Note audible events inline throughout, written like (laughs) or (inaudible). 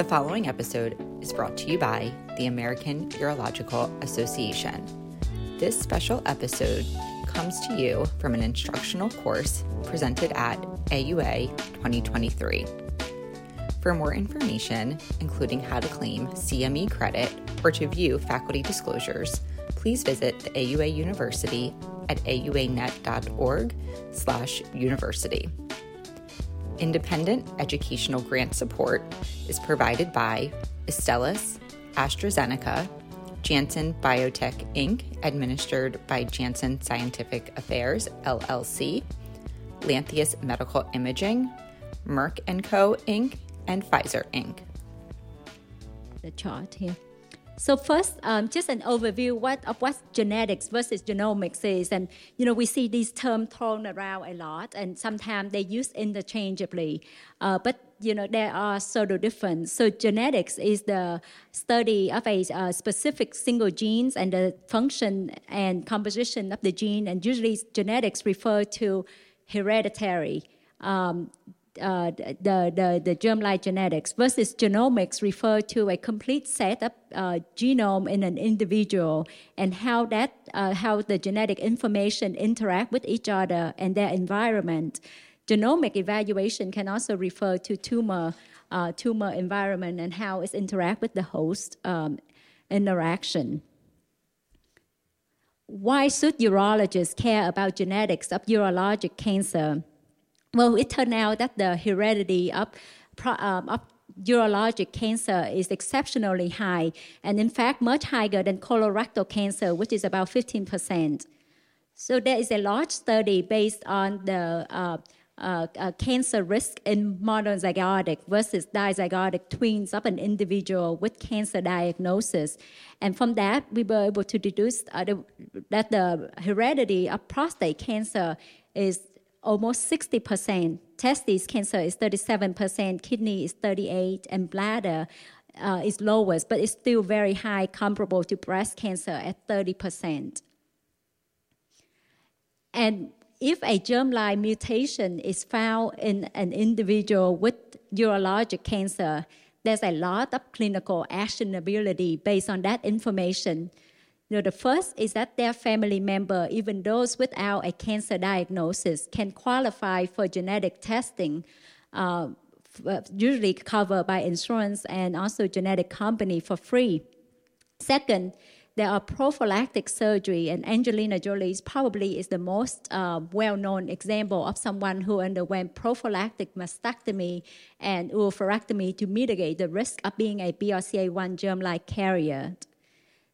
The following episode is brought to you by the American Urological Association. This special episode comes to you from an instructional course presented at AUA 2023. For more information, including how to claim CME credit or to view faculty disclosures, please visit the AUA University at auanet.org slash university. Independent educational grant support is provided by Astellas, AstraZeneca, Janssen Biotech Inc., administered by Janssen Scientific Affairs LLC, Lantheus Medical Imaging, Merck & Co. Inc., and Pfizer Inc. The chart here. So first, um, just an overview what, of what genetics versus genomics is, and you know we see these terms thrown around a lot, and sometimes they use interchangeably, uh, but you know there are subtle differences. So genetics is the study of a uh, specific single genes and the function and composition of the gene, and usually genetics refer to hereditary. Um, uh, the, the, the germline genetics versus genomics refer to a complete set of uh, genome in an individual and how that uh, how the genetic information interact with each other and their environment. Genomic evaluation can also refer to tumor uh, tumor environment and how it interact with the host um, interaction. Why should urologists care about genetics of urologic cancer? Well, it turned out that the heredity of, um, of urologic cancer is exceptionally high, and in fact, much higher than colorectal cancer, which is about 15%. So there is a large study based on the uh, uh, uh, cancer risk in monozygotic versus dizygotic twins of an individual with cancer diagnosis. And from that, we were able to deduce uh, the, that the heredity of prostate cancer is almost 60%. Testis cancer is 37%, kidney is 38, and bladder uh, is lowest, but it's still very high, comparable to breast cancer at 30%. And if a germline mutation is found in an individual with urologic cancer, there's a lot of clinical actionability based on that information. You know, the first is that their family member, even those without a cancer diagnosis, can qualify for genetic testing, uh, uh, usually covered by insurance and also genetic company for free. Second, there are prophylactic surgery, and Angelina Jolie probably is the most uh, well-known example of someone who underwent prophylactic mastectomy and oophorectomy to mitigate the risk of being a BRCA1 germline carrier.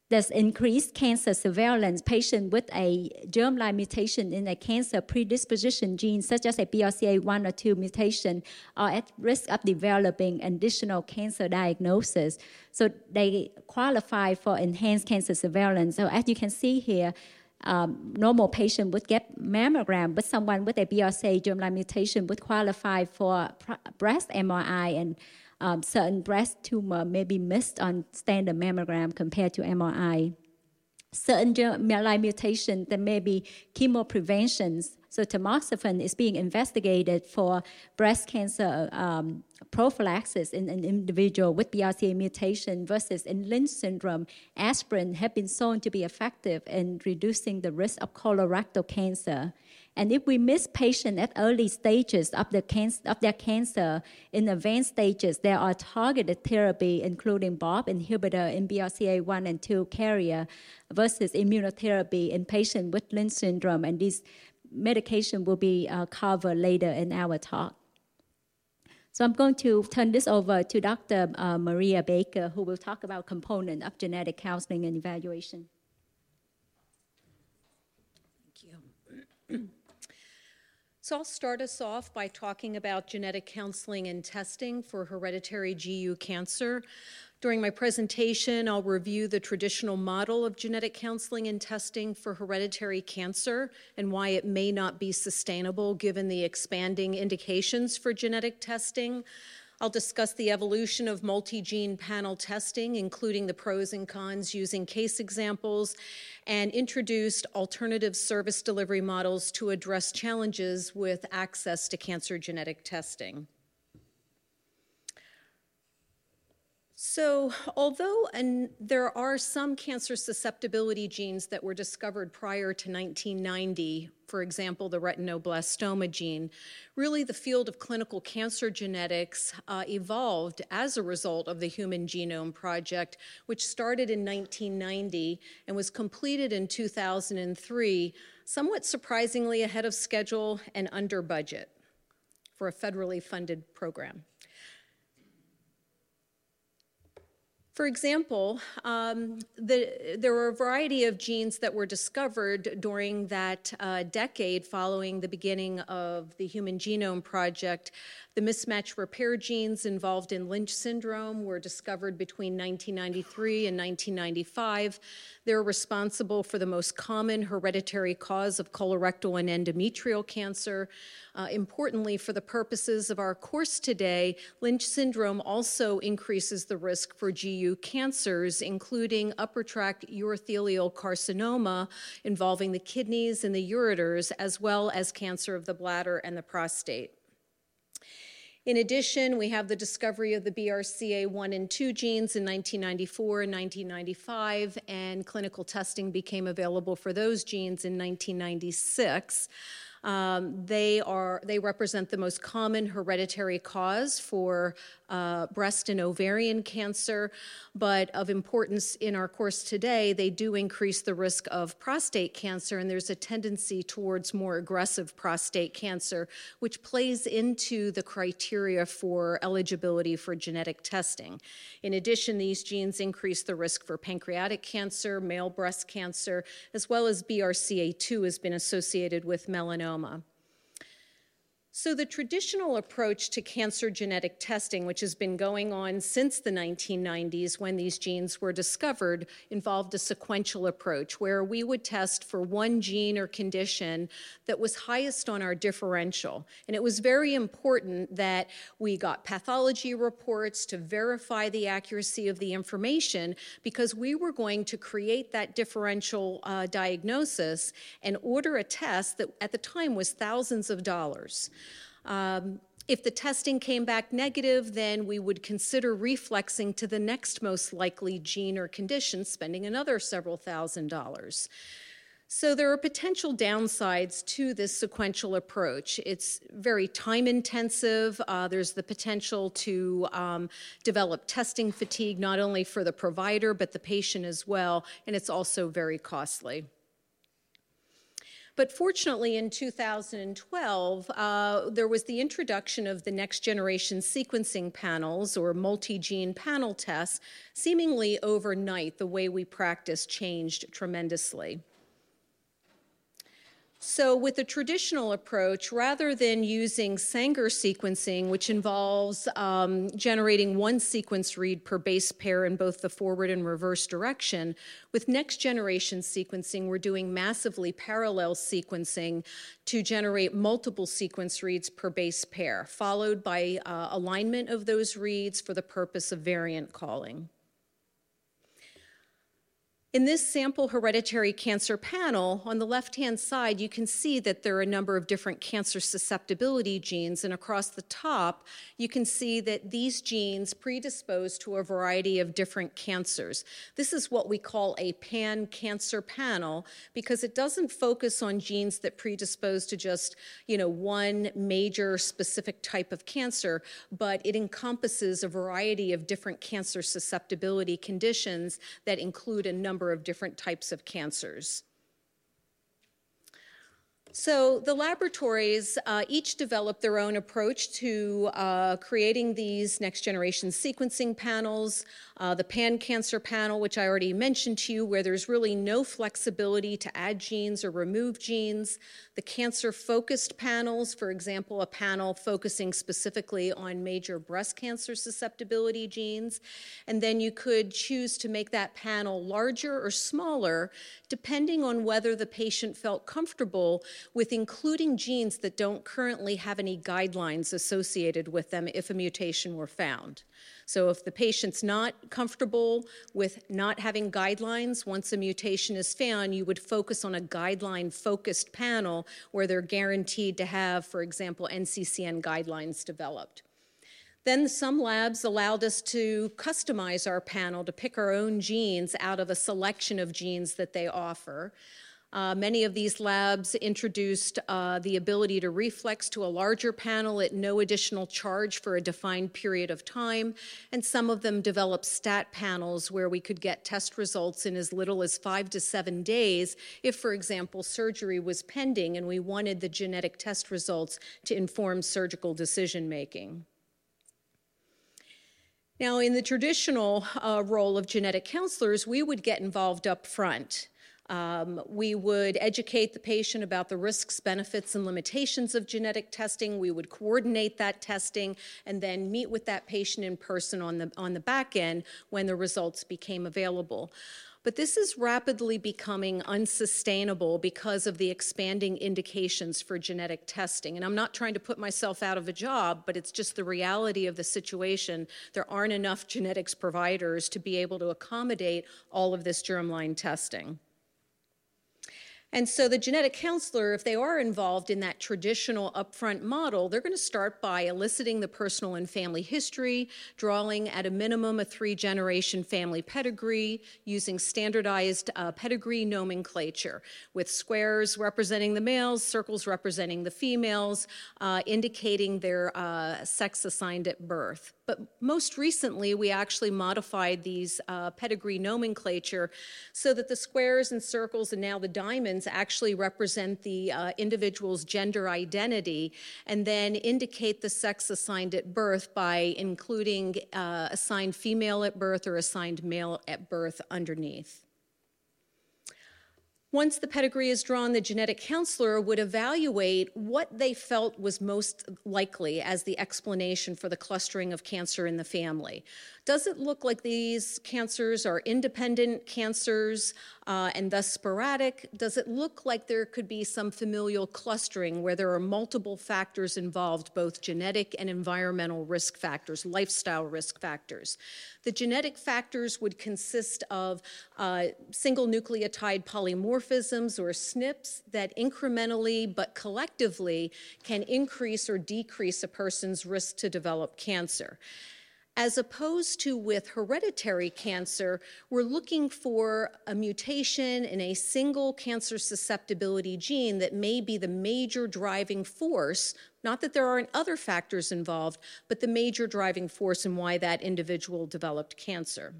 There's increased cancer surveillance. Patients with a germline mutation in a cancer predisposition gene, such as a BRCA1 or 2 mutation, are at risk of developing additional cancer diagnosis. So they qualify for enhanced cancer surveillance. So as you can see here, um, normal patient would get mammogram, but someone with a BRCA germline mutation would qualify for breast MRI and um, certain breast tumor may be missed on standard mammogram compared to MRI. Certain germline mutation, there may be chemo preventions. So tamoxifen is being investigated for breast cancer um, prophylaxis in an individual with BRCA mutation versus in Lynch syndrome. Aspirin have been shown to be effective in reducing the risk of colorectal cancer. And if we miss patients at early stages of, the of their cancer, in advanced stages, there are targeted therapy, including PARP inhibitor in BRCA1 and 2 carrier versus immunotherapy in patients with Lynch syndrome. And these medication will be uh, covered later in our talk. So I'm going to turn this over to Dr. Uh, Maria Baker, who will talk about component of genetic counseling and evaluation. So I'll start us off by talking about genetic counseling and testing for hereditary GU cancer. During my presentation, I'll review the traditional model of genetic counseling and testing for hereditary cancer and why it may not be sustainable given the expanding indications for genetic testing. I'll discuss the evolution of multi gene panel testing, including the pros and cons using case examples, and introduced alternative service delivery models to address challenges with access to cancer genetic testing. So, although and there are some cancer susceptibility genes that were discovered prior to 1990, for example, the retinoblastoma gene, really the field of clinical cancer genetics uh, evolved as a result of the Human Genome Project, which started in 1990 and was completed in 2003, somewhat surprisingly ahead of schedule and under budget for a federally funded program. For example, um, the, there were a variety of genes that were discovered during that uh, decade following the beginning of the Human Genome Project. The mismatch repair genes involved in Lynch syndrome were discovered between 1993 and 1995. They're responsible for the most common hereditary cause of colorectal and endometrial cancer. Uh, importantly, for the purposes of our course today, Lynch syndrome also increases the risk for GU cancers, including upper tract urothelial carcinoma involving the kidneys and the ureters, as well as cancer of the bladder and the prostate. In addition, we have the discovery of the BRCA1 and 2 genes in 1994 and 1995, and clinical testing became available for those genes in 1996. Um, they are they represent the most common hereditary cause for uh, breast and ovarian cancer, but of importance in our course today, they do increase the risk of prostate cancer, and there's a tendency towards more aggressive prostate cancer, which plays into the criteria for eligibility for genetic testing. In addition, these genes increase the risk for pancreatic cancer, male breast cancer, as well as BRCA2 has been associated with melanoma. So, the traditional approach to cancer genetic testing, which has been going on since the 1990s when these genes were discovered, involved a sequential approach where we would test for one gene or condition that was highest on our differential. And it was very important that we got pathology reports to verify the accuracy of the information because we were going to create that differential uh, diagnosis and order a test that at the time was thousands of dollars. Um, if the testing came back negative, then we would consider reflexing to the next most likely gene or condition, spending another several thousand dollars. So there are potential downsides to this sequential approach. It's very time intensive. Uh, there's the potential to um, develop testing fatigue, not only for the provider, but the patient as well, and it's also very costly. But fortunately, in 2012, uh, there was the introduction of the next generation sequencing panels or multi gene panel tests. Seemingly overnight, the way we practice changed tremendously. So, with the traditional approach, rather than using Sanger sequencing, which involves um, generating one sequence read per base pair in both the forward and reverse direction, with next generation sequencing, we're doing massively parallel sequencing to generate multiple sequence reads per base pair, followed by uh, alignment of those reads for the purpose of variant calling. In this sample hereditary cancer panel, on the left hand side, you can see that there are a number of different cancer susceptibility genes, and across the top, you can see that these genes predispose to a variety of different cancers. This is what we call a pan cancer panel because it doesn't focus on genes that predispose to just, you know, one major specific type of cancer, but it encompasses a variety of different cancer susceptibility conditions that include a number number of different types of cancers. So the laboratories uh, each developed their own approach to uh, creating these next generation sequencing panels. Uh, the pan cancer panel, which I already mentioned to you, where there's really no flexibility to add genes or remove genes. The cancer focused panels, for example, a panel focusing specifically on major breast cancer susceptibility genes. And then you could choose to make that panel larger or smaller, depending on whether the patient felt comfortable with including genes that don't currently have any guidelines associated with them if a mutation were found. So if the patient's not comfortable with not having guidelines, once a mutation is found, you would focus on a guideline focused panel where they're guaranteed to have, for example, NCCN guidelines developed. Then some labs allowed us to customize our panel to pick our own genes out of a selection of genes that they offer. Uh, many of these labs introduced uh, the ability to reflex to a larger panel at no additional charge for a defined period of time, and some of them developed stat panels where we could get test results in as little as five to seven days if, for example, surgery was pending and we wanted the genetic test results to inform surgical decision making. Now, in the traditional uh, role of genetic counselors, we would get involved up front. Um, we would educate the patient about the risks, benefits, and limitations of genetic testing. We would coordinate that testing and then meet with that patient in person on the, on the back end when the results became available. But this is rapidly becoming unsustainable because of the expanding indications for genetic testing. And I'm not trying to put myself out of a job, but it's just the reality of the situation. There aren't enough genetics providers to be able to accommodate all of this germline testing. And so the genetic counselor, if they are involved in that traditional upfront model, they're going to start by eliciting the personal and family history, drawing at a minimum a three generation family pedigree, using standardized uh, pedigree nomenclature with squares representing the males, circles representing the females, uh, indicating their uh, sex assigned at birth. But most recently, we actually modified these uh, pedigree nomenclature so that the squares and circles and now the diamonds actually represent the uh, individual's gender identity and then indicate the sex assigned at birth by including uh, assigned female at birth or assigned male at birth underneath. Once the pedigree is drawn, the genetic counselor would evaluate what they felt was most likely as the explanation for the clustering of cancer in the family. Does it look like these cancers are independent cancers uh, and thus sporadic? Does it look like there could be some familial clustering where there are multiple factors involved, both genetic and environmental risk factors, lifestyle risk factors? The genetic factors would consist of uh, single nucleotide polymorphisms or SNPs that incrementally but collectively can increase or decrease a person's risk to develop cancer. As opposed to with hereditary cancer, we're looking for a mutation in a single cancer susceptibility gene that may be the major driving force. Not that there aren't other factors involved, but the major driving force in why that individual developed cancer.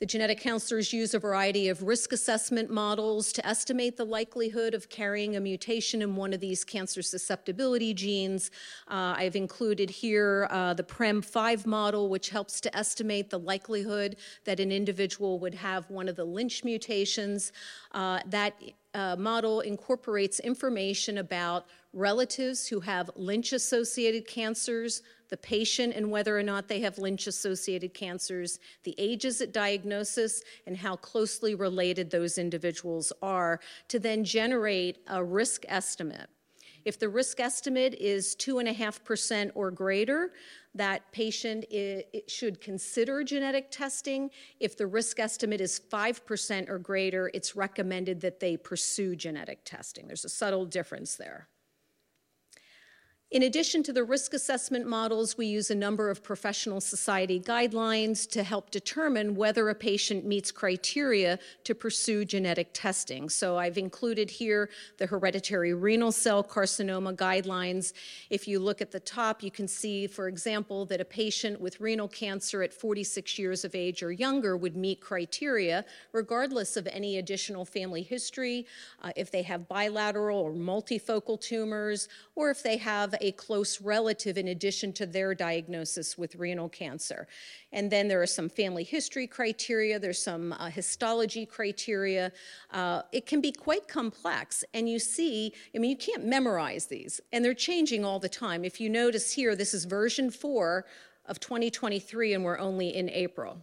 The genetic counselors use a variety of risk assessment models to estimate the likelihood of carrying a mutation in one of these cancer susceptibility genes. Uh, I've included here uh, the PREMM5 model, which helps to estimate the likelihood that an individual would have one of the Lynch mutations. Uh, that uh, model incorporates information about relatives who have Lynch associated cancers, the patient and whether or not they have Lynch associated cancers, the ages at diagnosis, and how closely related those individuals are to then generate a risk estimate. If the risk estimate is 2.5% or greater, that patient should consider genetic testing. If the risk estimate is 5% or greater, it's recommended that they pursue genetic testing. There's a subtle difference there. In addition to the risk assessment models, we use a number of professional society guidelines to help determine whether a patient meets criteria to pursue genetic testing. So I've included here the hereditary renal cell carcinoma guidelines. If you look at the top, you can see, for example, that a patient with renal cancer at 46 years of age or younger would meet criteria regardless of any additional family history, uh, if they have bilateral or multifocal tumors, or if they have a close relative in addition to their diagnosis with renal cancer. And then there are some family history criteria, there's some uh, histology criteria. Uh, it can be quite complex. And you see, I mean, you can't memorize these, and they're changing all the time. If you notice here, this is version four of 2023, and we're only in April.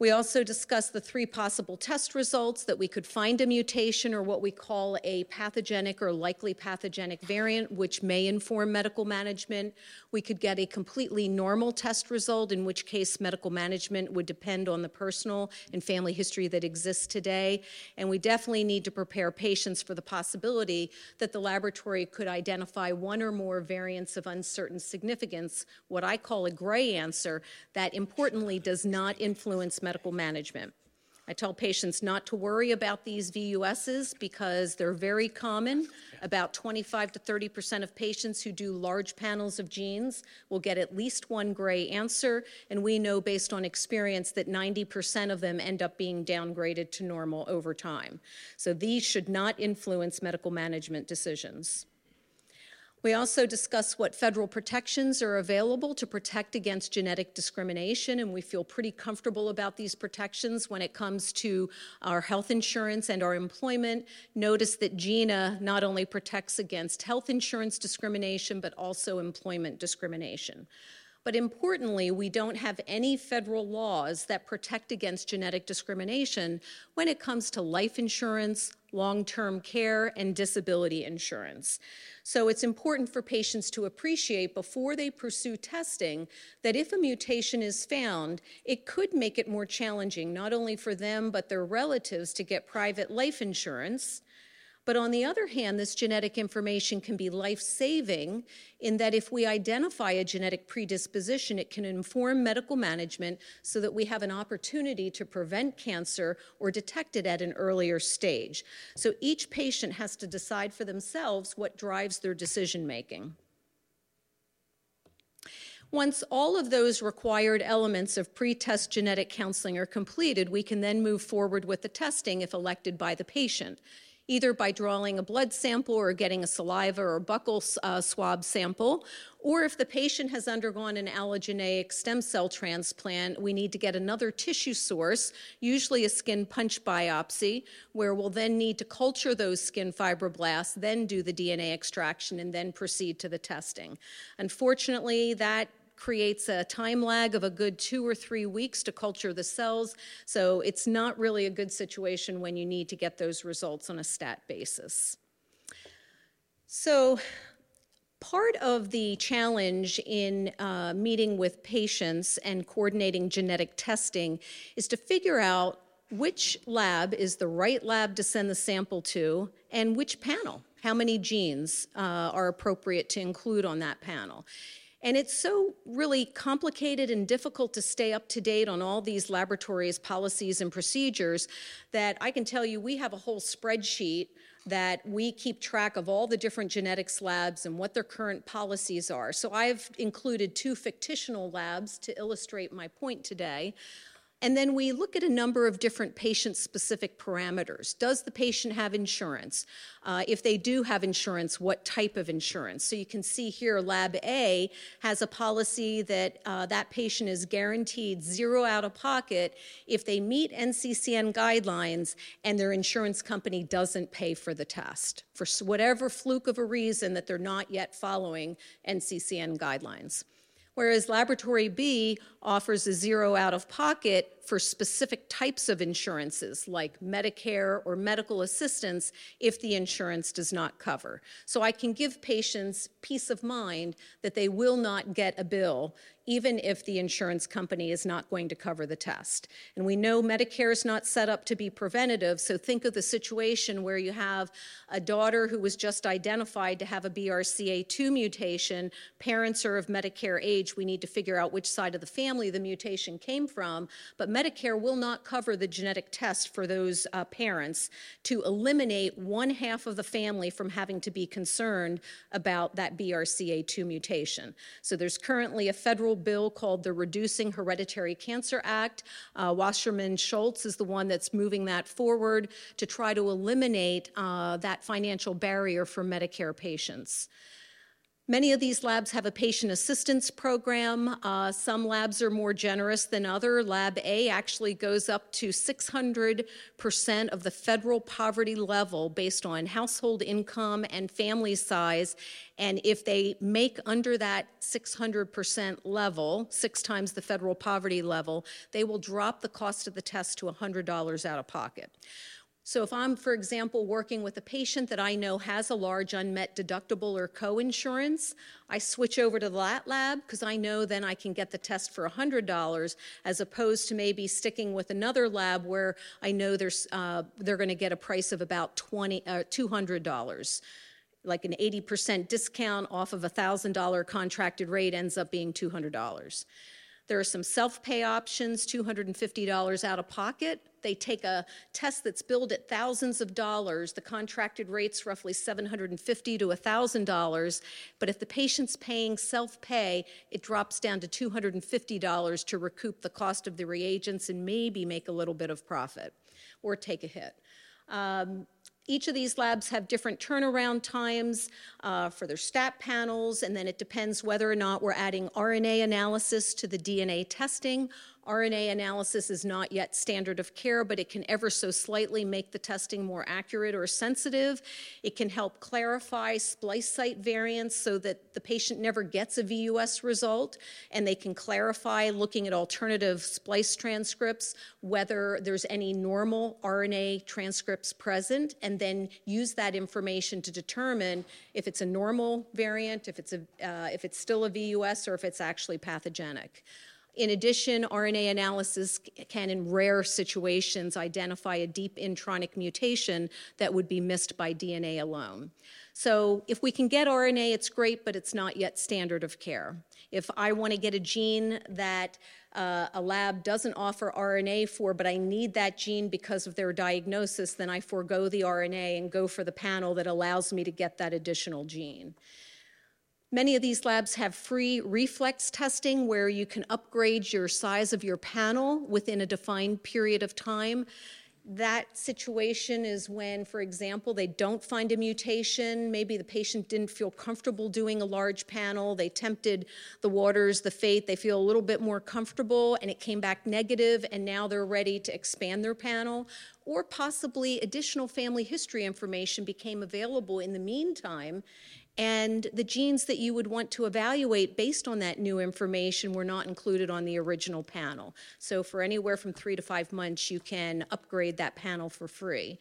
We also discussed the three possible test results that we could find a mutation or what we call a pathogenic or likely pathogenic variant, which may inform medical management. We could get a completely normal test result, in which case medical management would depend on the personal and family history that exists today. And we definitely need to prepare patients for the possibility that the laboratory could identify one or more variants of uncertain significance, what I call a gray answer, that importantly does not influence medical management. I tell patients not to worry about these VUSs because they're very common. About 25 to 30 percent of patients who do large panels of genes will get at least one gray answer, and we know based on experience that 90 percent of them end up being downgraded to normal over time. So these should not influence medical management decisions. We also discuss what federal protections are available to protect against genetic discrimination, and we feel pretty comfortable about these protections when it comes to our health insurance and our employment. Notice that GINA not only protects against health insurance discrimination, but also employment discrimination. But importantly, we don't have any federal laws that protect against genetic discrimination when it comes to life insurance, long term care, and disability insurance. So it's important for patients to appreciate before they pursue testing that if a mutation is found, it could make it more challenging, not only for them but their relatives, to get private life insurance but on the other hand, this genetic information can be life saving in that if we identify a genetic predisposition, it can inform medical management so that we have an opportunity to prevent cancer or detect it at an earlier stage. So each patient has to decide for themselves what drives their decision making. Once all of those required elements of pre-test genetic counseling are completed, we can then move forward with the testing if elected by the patient either by drawing a blood sample or getting a saliva or buccal uh, swab sample, or if the patient has undergone an allogeneic stem cell transplant, we need to get another tissue source, usually a skin punch biopsy, where we'll then need to culture those skin fibroblasts, then do the DNA extraction, and then proceed to the testing. Unfortunately, that creates a time lag of a good two or three weeks to culture the cells. So it's not really a good situation when you need to get those results on a stat basis. So part of the challenge in uh, meeting with patients and coordinating genetic testing is to figure out which lab is the right lab to send the sample to and which panel. How many genes uh, are appropriate to include on that panel? And it's so really complicated and difficult to stay up to date on all these laboratories, policies, and procedures that I can tell you we have a whole spreadsheet that we keep track of all the different genetics labs and what their current policies are. So I've included two fictional labs to illustrate my point today. And then we look at a number of different patient specific parameters. Does the patient have insurance? Uh, if they do have insurance, what type of insurance? So you can see here Lab A has a policy that uh, that patient is guaranteed zero out of pocket if they meet NCCN guidelines and their insurance company doesn't pay for the test for whatever fluke of a reason that they're not yet following NCCN guidelines whereas Laboratory B offers a zero out of pocket for specific types of insurances like Medicare or medical assistance if the insurance does not cover. So I can give patients peace of mind that they will not get a bill even if the insurance company is not going to cover the test. And we know Medicare is not set up to be preventative, so think of the situation where you have a daughter who was just identified to have a BRCA2 mutation, parents are of Medicare age, we need to figure out which side of the family the mutation came from, but Medicare will not cover the genetic test for those uh, parents to eliminate one half of the family from having to be concerned about that BRCA2 mutation. So there's currently a federal bill called the Reducing Hereditary Cancer Act. Uh, Wasserman Schultz is the one that's moving that forward to try to eliminate uh, that financial barrier for Medicare patients. Many of these labs have a patient assistance program. Uh, some labs are more generous than other. Lab A actually goes up to 600% of the federal poverty level based on household income and family size. And if they make under that 600% level, six times the federal poverty level, they will drop the cost of the test to $100 out of pocket. So if I'm, for example, working with a patient that I know has a large unmet deductible or co-insurance, I switch over to that lab because I know then I can get the test for $100 as opposed to maybe sticking with another lab where I know there's, uh, they're going to get a price of about 20, uh, $200 like an 80% discount off of a $1,000 contracted rate ends up being $200. There are some self pay options, $250 out of pocket. They take a test that's billed at thousands of dollars. The contracted rate's roughly 750 to $1,000. But if the patient's paying self pay, it drops down to $250 to recoup the cost of the reagents and maybe make a little bit of profit or take a hit. Um, each of these labs have different turnaround times uh, for their stat panels, and then it depends whether or not we're adding RNA analysis to the DNA testing RNA analysis is not yet standard of care, but it can ever so slightly make the testing more accurate or sensitive. It can help clarify splice site variants so that the patient never gets a VUS result, and they can clarify, looking at alternative splice transcripts, whether there's any normal RNA transcripts present, and then use that information to determine if it's a normal variant, if it's, a, uh, if it's still a VUS, or if it's actually pathogenic. In addition, RNA analysis can, in rare situations, identify a deep intronic mutation that would be missed by DNA alone. So, if we can get RNA, it's great, but it's not yet standard of care. If I want to get a gene that uh, a lab doesn't offer RNA for, but I need that gene because of their diagnosis, then I forego the RNA and go for the panel that allows me to get that additional gene. Many of these labs have free reflex testing where you can upgrade your size of your panel within a defined period of time. That situation is when, for example, they don't find a mutation. Maybe the patient didn't feel comfortable doing a large panel. They tempted the waters, the fate. They feel a little bit more comfortable, and it came back negative, and now they're ready to expand their panel. Or possibly additional family history information became available in the meantime, and the genes that you would want to evaluate based on that new information were not included on the original panel. So, for anywhere from three to five months, you can upgrade that panel for free.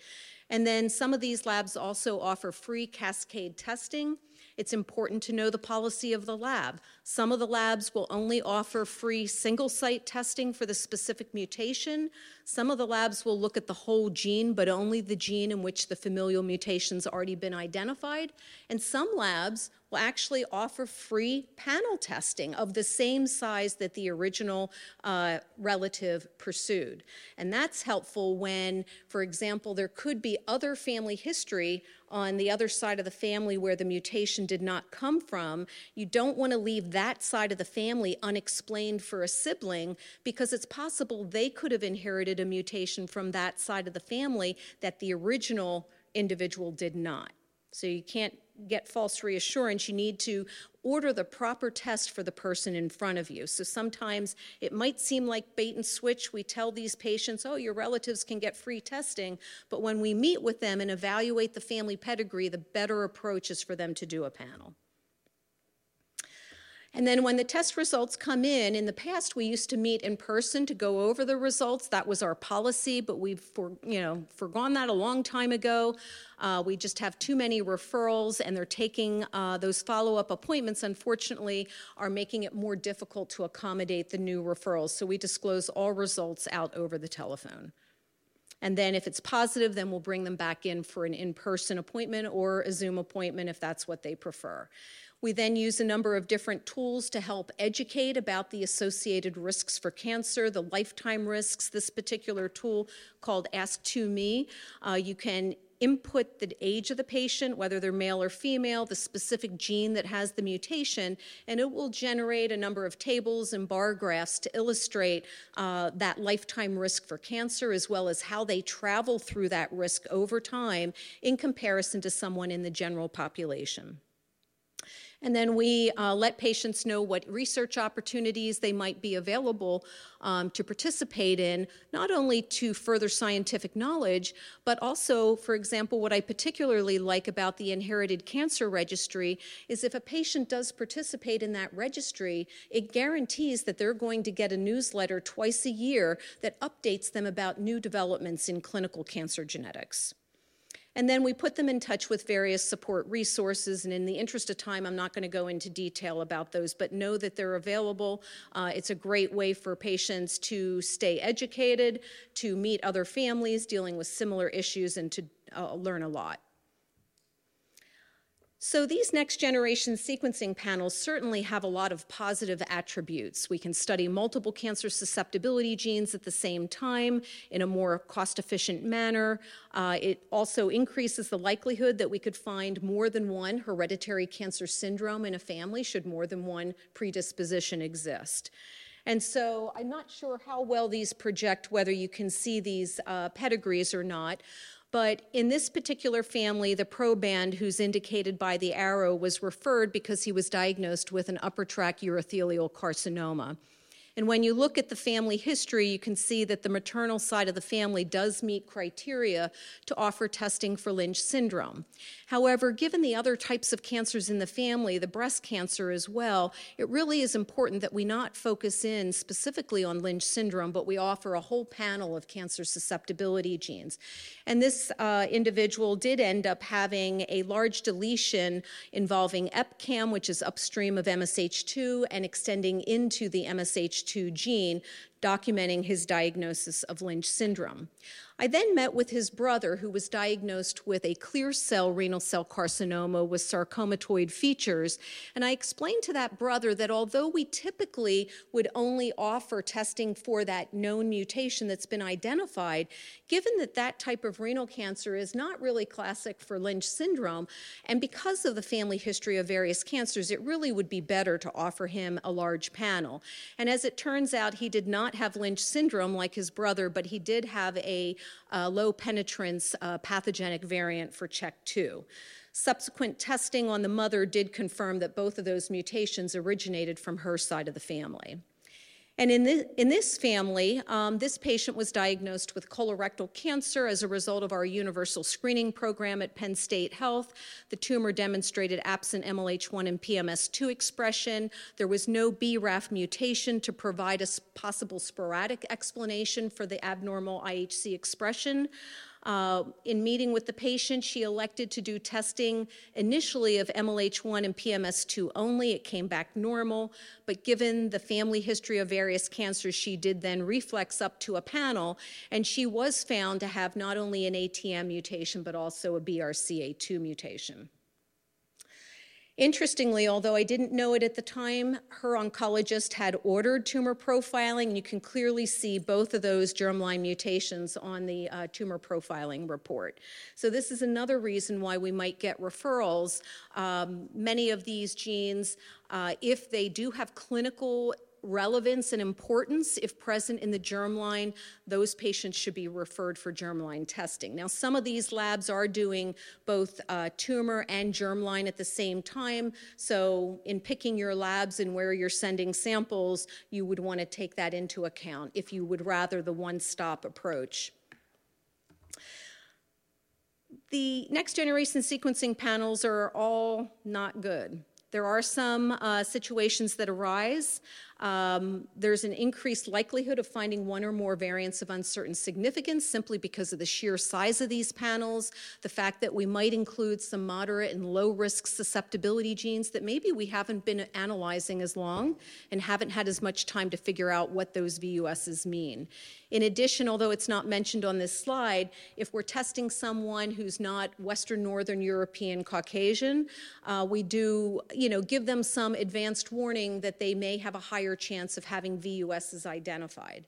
And then some of these labs also offer free cascade testing. It's important to know the policy of the lab. Some of the labs will only offer free single site testing for the specific mutation. Some of the labs will look at the whole gene, but only the gene in which the familial mutation's already been identified. And some labs will actually offer free panel testing of the same size that the original uh, relative pursued. And that's helpful when, for example, there could be other family history on the other side of the family where the mutation did not come from. You don't want to leave that side of the family unexplained for a sibling because it's possible they could have inherited a mutation from that side of the family that the original individual did not. So you can't get false reassurance, you need to order the proper test for the person in front of you. So sometimes it might seem like bait and switch. We tell these patients, oh, your relatives can get free testing. But when we meet with them and evaluate the family pedigree, the better approach is for them to do a panel. And then when the test results come in, in the past we used to meet in person to go over the results. That was our policy, but we've for, you know forgone that a long time ago. Uh, we just have too many referrals, and they're taking uh, those follow-up appointments. Unfortunately, are making it more difficult to accommodate the new referrals. So we disclose all results out over the telephone. And then if it's positive, then we'll bring them back in for an in person appointment or a Zoom appointment if that's what they prefer. We then use a number of different tools to help educate about the associated risks for cancer, the lifetime risks. This particular tool called Ask2Me, uh, you can input the age of the patient, whether they're male or female, the specific gene that has the mutation, and it will generate a number of tables and bar graphs to illustrate uh, that lifetime risk for cancer as well as how they travel through that risk over time in comparison to someone in the general population. And then we uh, let patients know what research opportunities they might be available um, to participate in, not only to further scientific knowledge, but also, for example, what I particularly like about the Inherited Cancer Registry is if a patient does participate in that registry, it guarantees that they're going to get a newsletter twice a year that updates them about new developments in clinical cancer genetics. And then we put them in touch with various support resources. And in the interest of time, I'm not going to go into detail about those, but know that they're available. Uh, it's a great way for patients to stay educated, to meet other families dealing with similar issues, and to uh, learn a lot. So these next generation sequencing panels certainly have a lot of positive attributes. We can study multiple cancer susceptibility genes at the same time in a more cost efficient manner. Uh, it also increases the likelihood that we could find more than one hereditary cancer syndrome in a family should more than one predisposition exist. And so I'm not sure how well these project whether you can see these uh, pedigrees or not. But in this particular family, the proband who's indicated by the arrow was referred because he was diagnosed with an upper tract urothelial carcinoma. And when you look at the family history, you can see that the maternal side of the family does meet criteria to offer testing for Lynch syndrome. However, given the other types of cancers in the family, the breast cancer as well, it really is important that we not focus in specifically on Lynch syndrome, but we offer a whole panel of cancer susceptibility genes. And this uh, individual did end up having a large deletion involving EpCAM, which is upstream of MSH2, and extending into the MSH2 gene, documenting his diagnosis of Lynch syndrome. I then met with his brother, who was diagnosed with a clear cell renal cell carcinoma with sarcomatoid features. And I explained to that brother that although we typically would only offer testing for that known mutation that's been identified, given that that type of renal cancer is not really classic for Lynch syndrome, and because of the family history of various cancers, it really would be better to offer him a large panel. And as it turns out, he did not have Lynch syndrome like his brother, but he did have a uh, low penetrance uh, pathogenic variant for CHEK2. Subsequent testing on the mother did confirm that both of those mutations originated from her side of the family. And in this, in this family, um, this patient was diagnosed with colorectal cancer as a result of our universal screening program at Penn State Health. The tumor demonstrated absent MLH1 and PMS2 expression. There was no BRAF mutation to provide a possible sporadic explanation for the abnormal IHC expression. Uh, in meeting with the patient, she elected to do testing initially of MLH1 and PMS2 only. It came back normal, but given the family history of various cancers, she did then reflex up to a panel, and she was found to have not only an ATM mutation, but also a BRCA2 mutation. Interestingly, although I didn't know it at the time, her oncologist had ordered tumor profiling, and you can clearly see both of those germline mutations on the uh, tumor profiling report. So, this is another reason why we might get referrals. Um, many of these genes, uh, if they do have clinical relevance and importance, if present in the germline, those patients should be referred for germline testing. Now, some of these labs are doing both uh, tumor and germline at the same time. So, in picking your labs and where you're sending samples, you would want to take that into account if you would rather the one stop approach. The next generation sequencing panels are all not good. There are some uh, situations that arise um, there's an increased likelihood of finding one or more variants of uncertain significance simply because of the sheer size of these panels, the fact that we might include some moderate and low risk susceptibility genes that maybe we haven't been analyzing as long and haven't had as much time to figure out what those VUSs mean. In addition, although it's not mentioned on this slide, if we're testing someone who's not Western Northern European Caucasian, uh, we do, you know, give them some advanced warning that they may have a higher higher chance of having VUSs identified.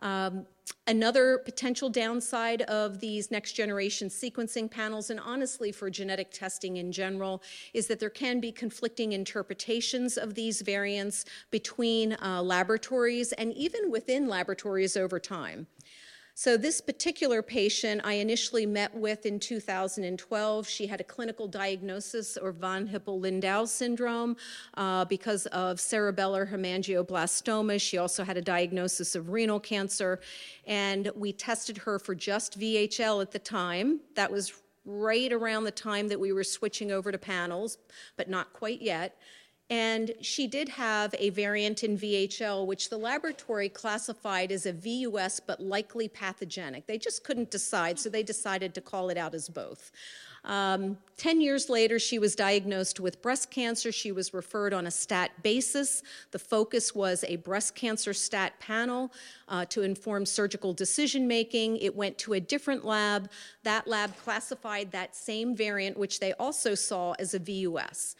Um, another potential downside of these next generation sequencing panels, and honestly for genetic testing in general, is that there can be conflicting interpretations of these variants between uh, laboratories and even within laboratories over time. So, this particular patient I initially met with in 2012. She had a clinical diagnosis of von Hippel Lindau syndrome uh, because of cerebellar hemangioblastoma. She also had a diagnosis of renal cancer, and we tested her for just VHL at the time. That was right around the time that we were switching over to panels, but not quite yet. And she did have a variant in VHL, which the laboratory classified as a VUS but likely pathogenic. They just couldn't decide, so they decided to call it out as both. Um, 10 years later, she was diagnosed with breast cancer. She was referred on a stat basis. The focus was a breast cancer stat panel uh, to inform surgical decision making. It went to a different lab. That lab classified that same variant, which they also saw as a VUS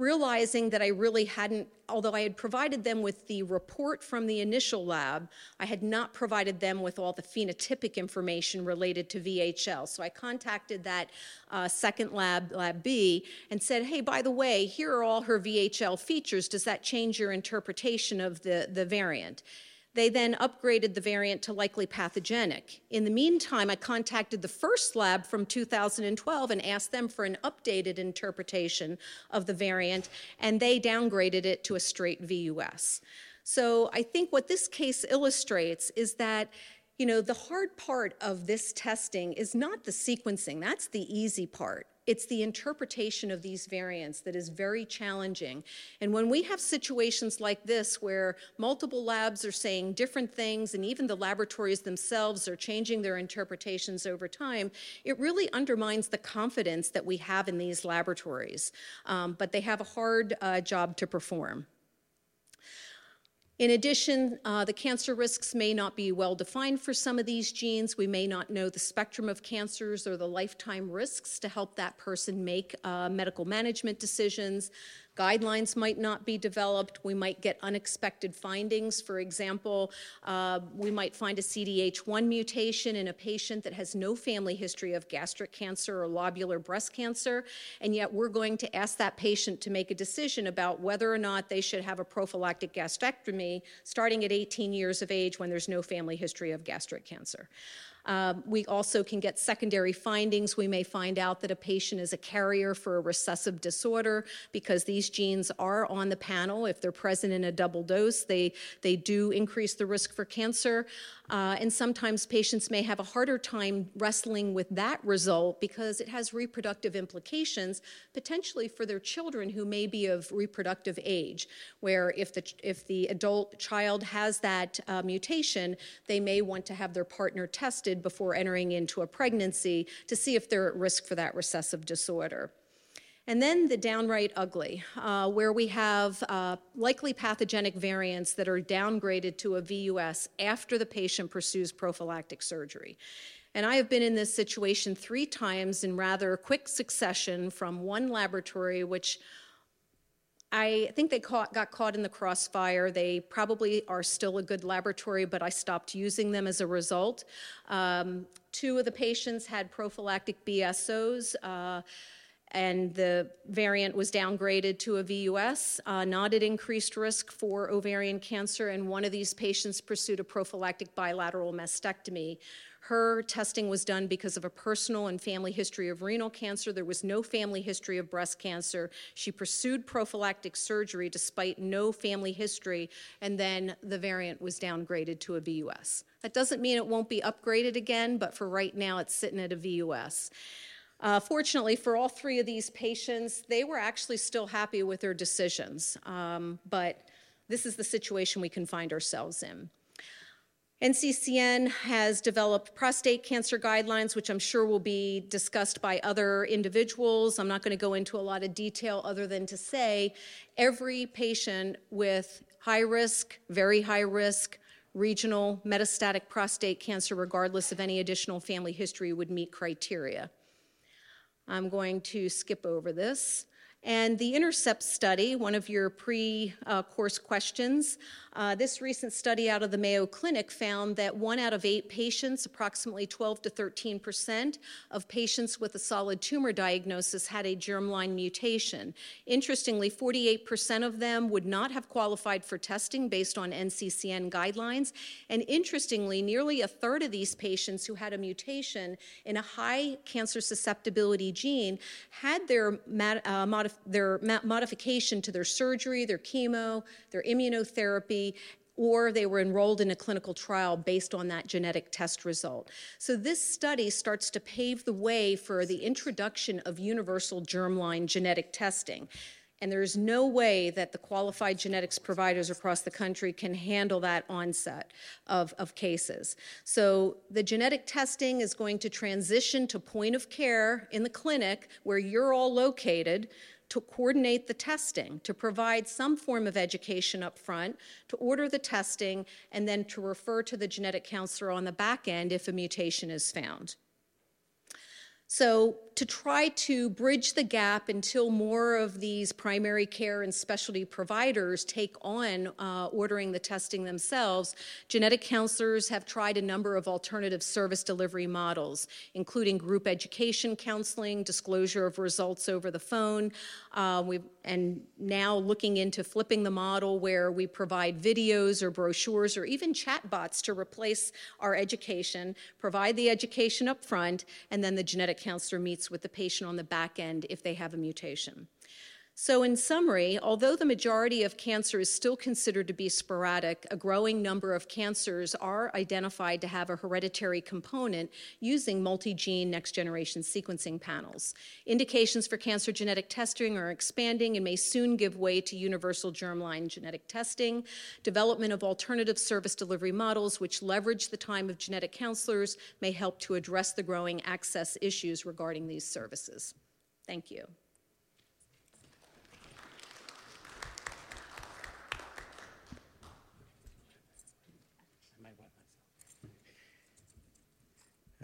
realizing that I really hadn't, although I had provided them with the report from the initial lab, I had not provided them with all the phenotypic information related to VHL. So I contacted that uh, second lab, Lab B, and said, hey, by the way, here are all her VHL features. Does that change your interpretation of the, the variant? They then upgraded the variant to likely pathogenic. In the meantime, I contacted the first lab from 2012 and asked them for an updated interpretation of the variant, and they downgraded it to a straight VUS. So I think what this case illustrates is that you know, the hard part of this testing is not the sequencing, that's the easy part. It's the interpretation of these variants that is very challenging. And when we have situations like this where multiple labs are saying different things and even the laboratories themselves are changing their interpretations over time, it really undermines the confidence that we have in these laboratories. Um, but they have a hard uh, job to perform. In addition, uh, the cancer risks may not be well defined for some of these genes. We may not know the spectrum of cancers or the lifetime risks to help that person make uh, medical management decisions. Guidelines might not be developed. We might get unexpected findings. For example, uh, we might find a CDH1 mutation in a patient that has no family history of gastric cancer or lobular breast cancer, and yet we're going to ask that patient to make a decision about whether or not they should have a prophylactic gastrectomy starting at 18 years of age when there's no family history of gastric cancer. Um, we also can get secondary findings. We may find out that a patient is a carrier for a recessive disorder because these genes are on the panel. If they're present in a double dose, they, they do increase the risk for cancer. Uh, and sometimes patients may have a harder time wrestling with that result because it has reproductive implications, potentially for their children who may be of reproductive age, where if the, if the adult child has that uh, mutation, they may want to have their partner tested before entering into a pregnancy to see if they're at risk for that recessive disorder. And then the downright ugly, uh, where we have uh, likely pathogenic variants that are downgraded to a VUS after the patient pursues prophylactic surgery. And I have been in this situation three times in rather quick succession from one laboratory, which I think they caught, got caught in the crossfire. They probably are still a good laboratory, but I stopped using them as a result. Um, two of the patients had prophylactic BSOs. Uh, and the variant was downgraded to a VUS, uh, not at increased risk for ovarian cancer, and one of these patients pursued a prophylactic bilateral mastectomy. Her testing was done because of a personal and family history of renal cancer. There was no family history of breast cancer. She pursued prophylactic surgery despite no family history, and then the variant was downgraded to a VUS. That doesn't mean it won't be upgraded again, but for right now, it's sitting at a VUS. Uh, fortunately, for all three of these patients, they were actually still happy with their decisions, um, but this is the situation we can find ourselves in. NCCN has developed prostate cancer guidelines, which I'm sure will be discussed by other individuals. I'm not going to go into a lot of detail other than to say every patient with high risk, very high risk, regional metastatic prostate cancer, regardless of any additional family history, would meet criteria. I'm going to skip over this. And the INTERCEPT study, one of your pre uh, course questions, uh, this recent study out of the Mayo Clinic found that one out of eight patients, approximately 12 to 13 percent of patients with a solid tumor diagnosis, had a germline mutation. Interestingly, 48 percent of them would not have qualified for testing based on NCCN guidelines. And interestingly, nearly a third of these patients who had a mutation in a high cancer susceptibility gene had their, uh, modif- their modification to their surgery, their chemo, their immunotherapy or they were enrolled in a clinical trial based on that genetic test result. So, this study starts to pave the way for the introduction of universal germline genetic testing. And there's no way that the qualified genetics providers across the country can handle that onset of, of cases. So, the genetic testing is going to transition to point of care in the clinic where you're all located to coordinate the testing, to provide some form of education up front, to order the testing, and then to refer to the genetic counselor on the back end if a mutation is found. So, to try to bridge the gap until more of these primary care and specialty providers take on uh, ordering the testing themselves, genetic counselors have tried a number of alternative service delivery models, including group education counseling, disclosure of results over the phone, uh, and now looking into flipping the model where we provide videos or brochures or even chatbots to replace our education, provide the education up front, and then the genetic counselor meets with the patient on the back end if they have a mutation. So, in summary, although the majority of cancer is still considered to be sporadic, a growing number of cancers are identified to have a hereditary component using multi gene next generation sequencing panels. Indications for cancer genetic testing are expanding and may soon give way to universal germline genetic testing. Development of alternative service delivery models, which leverage the time of genetic counselors, may help to address the growing access issues regarding these services. Thank you.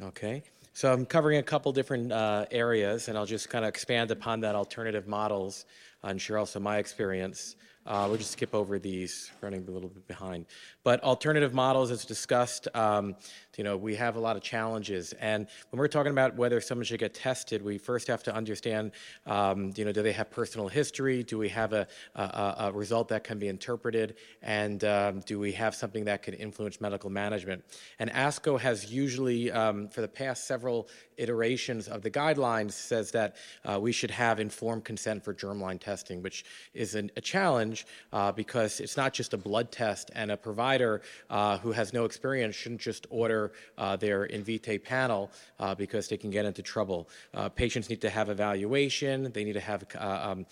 Okay, so I'm covering a couple different uh, areas, and I'll just kind of expand upon that alternative models and share also my experience. Uh, we'll just skip over these, running a little bit behind. But alternative models, as discussed, um, you know, we have a lot of challenges. And when we're talking about whether someone should get tested, we first have to understand, um, you know, do they have personal history? Do we have a, a, a result that can be interpreted? And um, do we have something that could influence medical management? And ASCO has usually, um, for the past several iterations of the guidelines, says that uh, we should have informed consent for germline testing, which is an, a challenge uh, because it's not just a blood test, and a provider uh, who has no experience shouldn't just order uh, their Invitae panel uh, because they can get into trouble. Uh, patients need to have evaluation. They need to have um,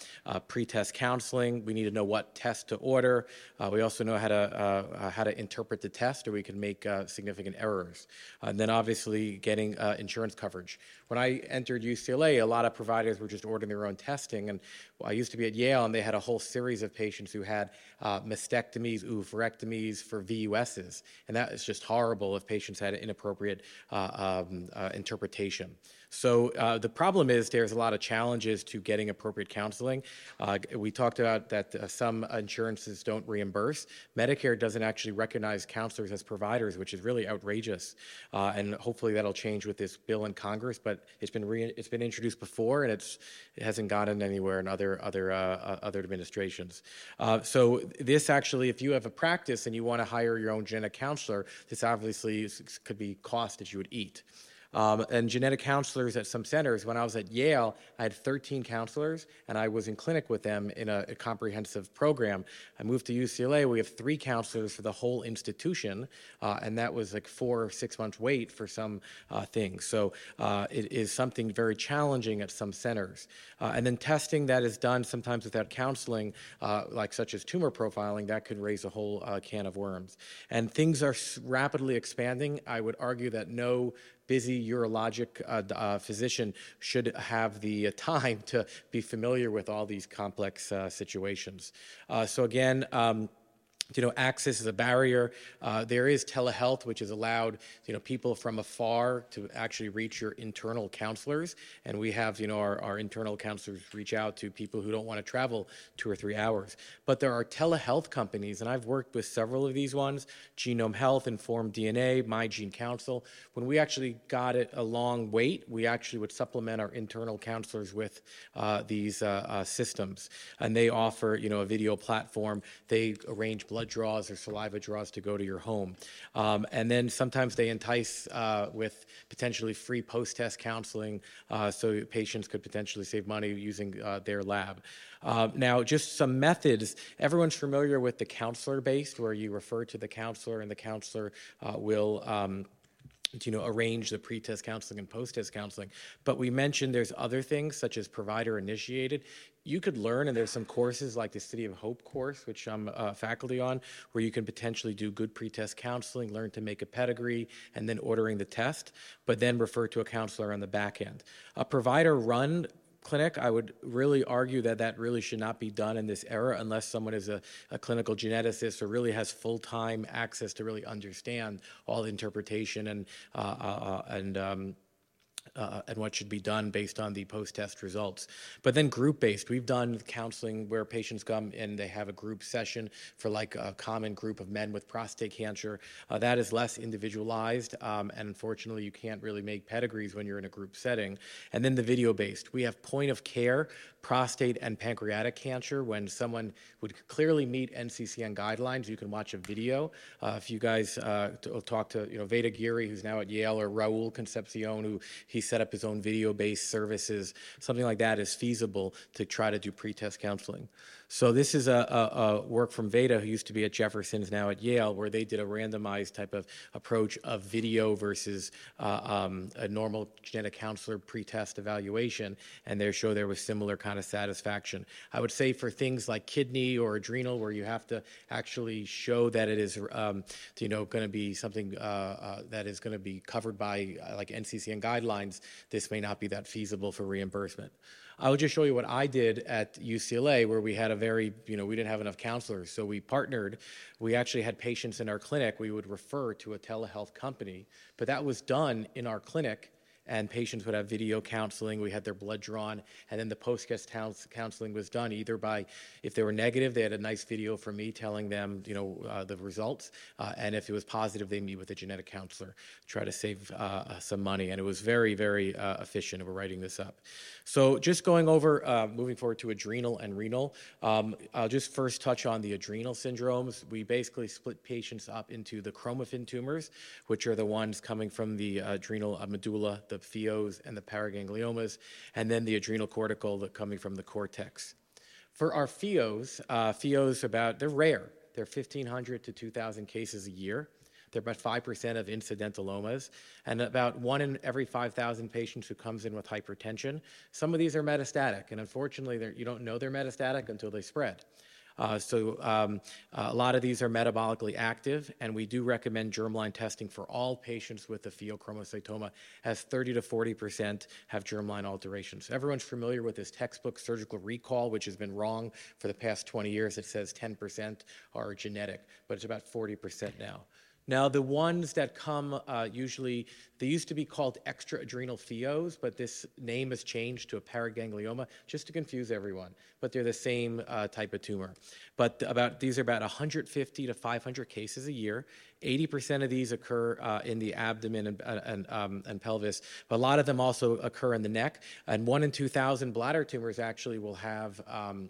pre-test counseling. We need to know what test to order. we also know how to how to interpret the test, or we can make significant errors. and then obviously getting insurance coverage average when I entered UCLA, a lot of providers were just ordering their own testing, and I used to be at Yale, and they had a whole series of patients who had uh, mastectomies, oophorectomies for VUSs, and that is just horrible if patients had inappropriate uh, um, uh, interpretation. So uh, the problem is there's a lot of challenges to getting appropriate counseling. Uh, we talked about that uh, some insurances don't reimburse. Medicare doesn't actually recognize counselors as providers, which is really outrageous. Uh, and hopefully that'll change with this bill in Congress. But it's been re- it's been introduced before, and it's it hasn't gotten anywhere in other other uh, uh, other administrations. so this actually, if you have a practice and you want to hire your own genetic counselor, this obviously could be cost that you would eat. Um, and genetic counselors at some centers. When I was at Yale, I had 13 counselors, and I was in clinic with them in a, a comprehensive program. I moved to UCLA. We have three counselors for the whole institution, uh, and that was like four or six months wait for some uh, things. So uh, it is something very challenging at some centers. Uh, and then testing that is done sometimes without counseling, uh, like such as tumor profiling, that could raise a whole uh, can of worms. And things are rapidly expanding. I would argue that no busy urologic uh, uh, physician should have the uh, time to be familiar with all these complex uh, situations. Uh, so again, um, you know, access is a barrier. Uh, there is telehealth, which has allowed you know people from afar to actually reach your internal counselors, and we have you know our, our internal counselors reach out to people who don't want to travel two or three hours. But there are telehealth companies, and I've worked with several of these ones: Genome Health, Informed DNA, My Gene Counsel. When we actually got it a long wait, we actually would supplement our internal counselors with uh, these uh, uh systems, and they offer you know a video platform. They arrange blood draws or saliva draws to go to your home. Um, and then sometimes they entice uh, with potentially free post test counseling uh, so patients could potentially save money using uh, their lab. Uh, now, just some methods. Everyone's familiar with the counselor based, where you refer to the counselor and the counselor uh, will. Um, you know, arrange the pre-test counseling and post-test counseling. But we mentioned there's other things such as provider initiated. You could learn, and there's some courses like the City of Hope course, which I'm uh, faculty on, where you can potentially do good pre-test counseling, learn to make a pedigree, and then ordering the test, but then refer to a counselor on the back end. A provider-run clinic, I would really argue that that really should not be done in this era unless someone is a, a clinical geneticist or really has full time access to really understand all the interpretation and uh, uh, uh and um, uh, and what should be done based on the post-test results. But then group-based, we've done counseling where patients come and they have a group session for like a common group of men with prostate cancer. Uh, that is less individualized, um, and unfortunately, you can't really make pedigrees when you're in a group setting. And then the video-based, we have point-of-care prostate and pancreatic cancer when someone would clearly meet NCCN guidelines. You can watch a video. Uh, if you guys uh, talk to you know Veda Giri, who's now at Yale, or Raoul Concepcion, who he set up his own video-based services, something like that is feasible to try to do pre-test counseling. So this is a, a, a, work from Veda, who used to be at Jefferson's, now at Yale, where they did a randomized type of approach of video versus uh, um, a normal genetic counselor pre-test evaluation, and they show there was similar kind of satisfaction. I would say for things like kidney or adrenal, where you have to actually show that it is, um, you know, going to be something uh, uh, that is going to be covered by uh, like NCCN guidelines, this may not be that feasible for reimbursement. I'll just show you what I did at UCLA, where we had a very, you know, we didn't have enough counselors. So we partnered. We actually had patients in our clinic. We would refer to a telehealth company, but that was done in our clinic and patients would have video counseling. We had their blood drawn, and then the post-test counseling was done either by, if they were negative, they had a nice video from me telling them, you know, uh, the results, uh, and if it was positive, they meet with a genetic counselor, try to save uh, uh some money, and it was very, very uh, efficient. We're writing this up. So just going over, uh, moving forward to adrenal and renal, um, I'll just first touch on the adrenal syndromes. We basically split patients up into the chromaffin tumors, which are the ones coming from the adrenal medulla, the pheos and the paragangliomas, and then the adrenal cortical that coming from the cortex. For our pheos, uh, pheos about they're rare. They're 1,500 to 2,000 cases a year. They're about 5% of incidentalomas, and about one in every 5,000 patients who comes in with hypertension. Some of these are metastatic, and unfortunately, you don't know they're metastatic until they spread. Uh, so um, a lot of these are metabolically active, and we do recommend germline testing for all patients with a pheochromocytoma, as 30 to 40 percent have germline alterations. Everyone's familiar with this textbook surgical recall, which has been wrong for the past 20 years. It says 10 percent are genetic, but it's about 40 percent now. Now, the ones that come uh, usually, they used to be called extra adrenal pheos, but this name has changed to a paraganglioma just to confuse everyone. But they're the same uh, type of tumor. But about these are about 150 to 500 cases a year. 80% of these occur uh, in the abdomen and, uh, and, um, and, pelvis, but a lot of them also occur in the neck. And one in 2,000 bladder tumors actually will have. Um,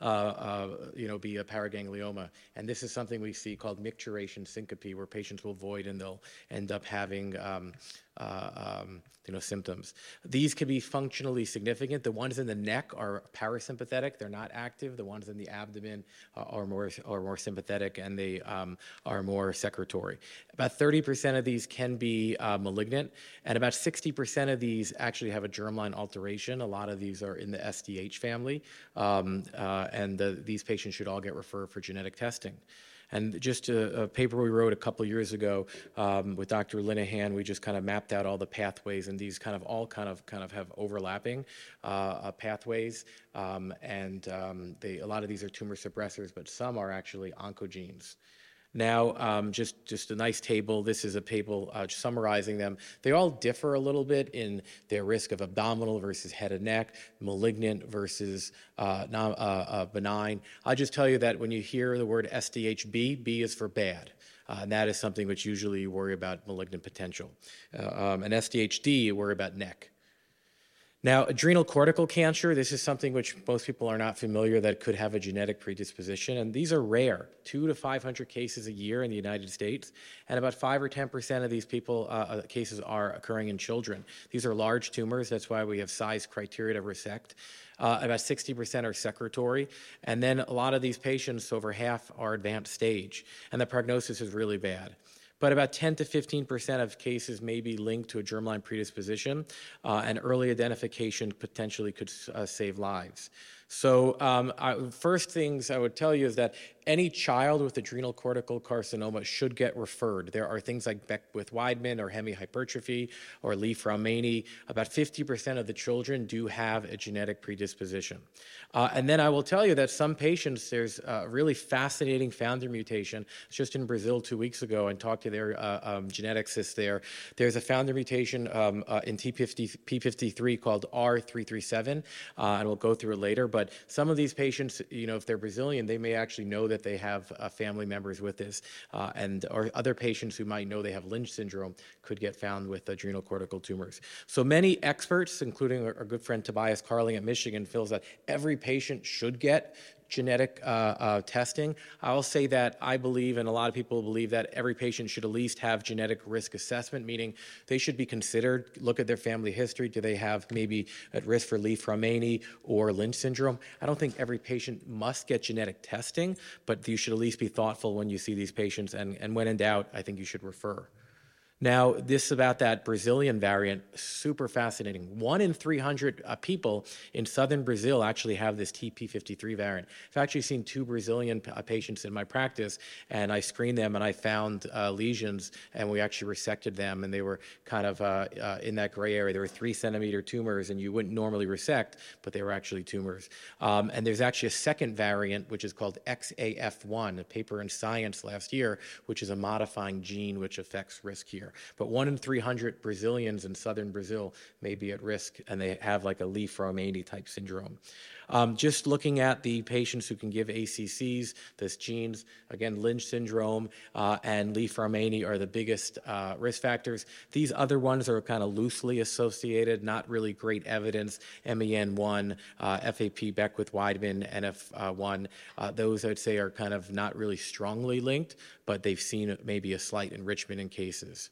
you know, be a paraganglioma. And this is something we see called micturition syncope, where patients will void and they'll end up having um, uh, um, you know, symptoms. These can be functionally significant. The ones in the neck are parasympathetic; they're not active. The ones in the abdomen are more are more sympathetic, and they um, are more secretory. About 30% of these can be uh, malignant, and about 60% of these actually have a germline alteration. A lot of these are in the SDH family, um, uh, and the, these patients should all get referred for genetic testing. And just a, a paper we wrote a couple years ago um, with Dr. Linehan, we just kind of mapped out all the pathways, and these kind of all kind of kind of have overlapping uh, uh, pathways. Um, and um, they, a lot of these are tumor suppressors, but some are actually oncogenes. Now, um, just, just a nice table. This is a table uh, summarizing them. They all differ a little bit in their risk of abdominal versus head and neck, malignant versus uh, non, uh, uh benign. I'll just tell you that when you hear the word SDHB, B is for bad. Uh, and that is something which usually you worry about malignant potential. Uh, um, and SDHD, you worry about neck. Now, adrenal cortical cancer, this is something which most people are not familiar that could have a genetic predisposition, and these are rare, two to 500 cases a year in the United States, and about five or 10% of these people uh, uh, cases are occurring in children. These are large tumors, that's why we have size criteria to resect. Uh, about 60% are secretory, and then a lot of these patients, over half, are advanced stage, and the prognosis is really bad but about 10 to 15 percent of cases may be linked to a germline predisposition, uh, and early identification potentially could uh, save lives. So, um, I, first things I would tell you is that any child with adrenal cortical carcinoma should get referred. There are things like Beckwith-Wiedemann or hemihypertrophy or Li-Fraumeni. About 50% of the children do have a genetic predisposition. Uh, and then I will tell you that some patients, there's a really fascinating founder mutation. Just in Brazil two weeks ago and talked to their uh, um, there. There's a founder mutation um, uh, in T50, P53 called R337, uh, and we'll go through it later. But some of these patients, you know, if they're Brazilian, they may actually know that that they have uh, family members with this, uh, and or other patients who might know they have Lynch syndrome could get found with adrenal cortical tumors. So many experts, including our, our good friend Tobias Carling at Michigan, feels that every patient should get genetic uh, uh, testing. I'll say that I believe, and a lot of people believe, that every patient should at least have genetic risk assessment, meaning they should be considered, look at their family history. Do they have maybe at risk for Li-Fraumeni or Lynch syndrome? I don't think every patient must get genetic testing, but you should at least be thoughtful when you see these patients, and, and when in doubt, I think you should refer. Now, this is about that Brazilian variant, super fascinating. One in 300 uh, people in southern Brazil actually have this TP53 variant. I've actually seen two Brazilian uh, patients in my practice, and I screened them and I found uh, lesions, and we actually resected them, and they were kind of uh, uh, in that gray area. There were three centimeter tumors, and you wouldn't normally resect, but they were actually tumors. Um, and there's actually a second variant, which is called XAF1, a paper in Science last year, which is a modifying gene which affects risk here. But one in 300 Brazilians in southern Brazil may be at risk, and they have like a Li-Fraumeni type syndrome. Um, just looking at the patients who can give ACCs, this genes, again, Lynch syndrome uh, and Li-Fraumeni are the biggest uh, risk factors. These other ones are kind of loosely associated, not really great evidence. MEN1, uh, FAP Beckwith-Wiedemann, NF1, uh, those I'd say are kind of not really strongly linked, but they've seen maybe a slight enrichment in cases.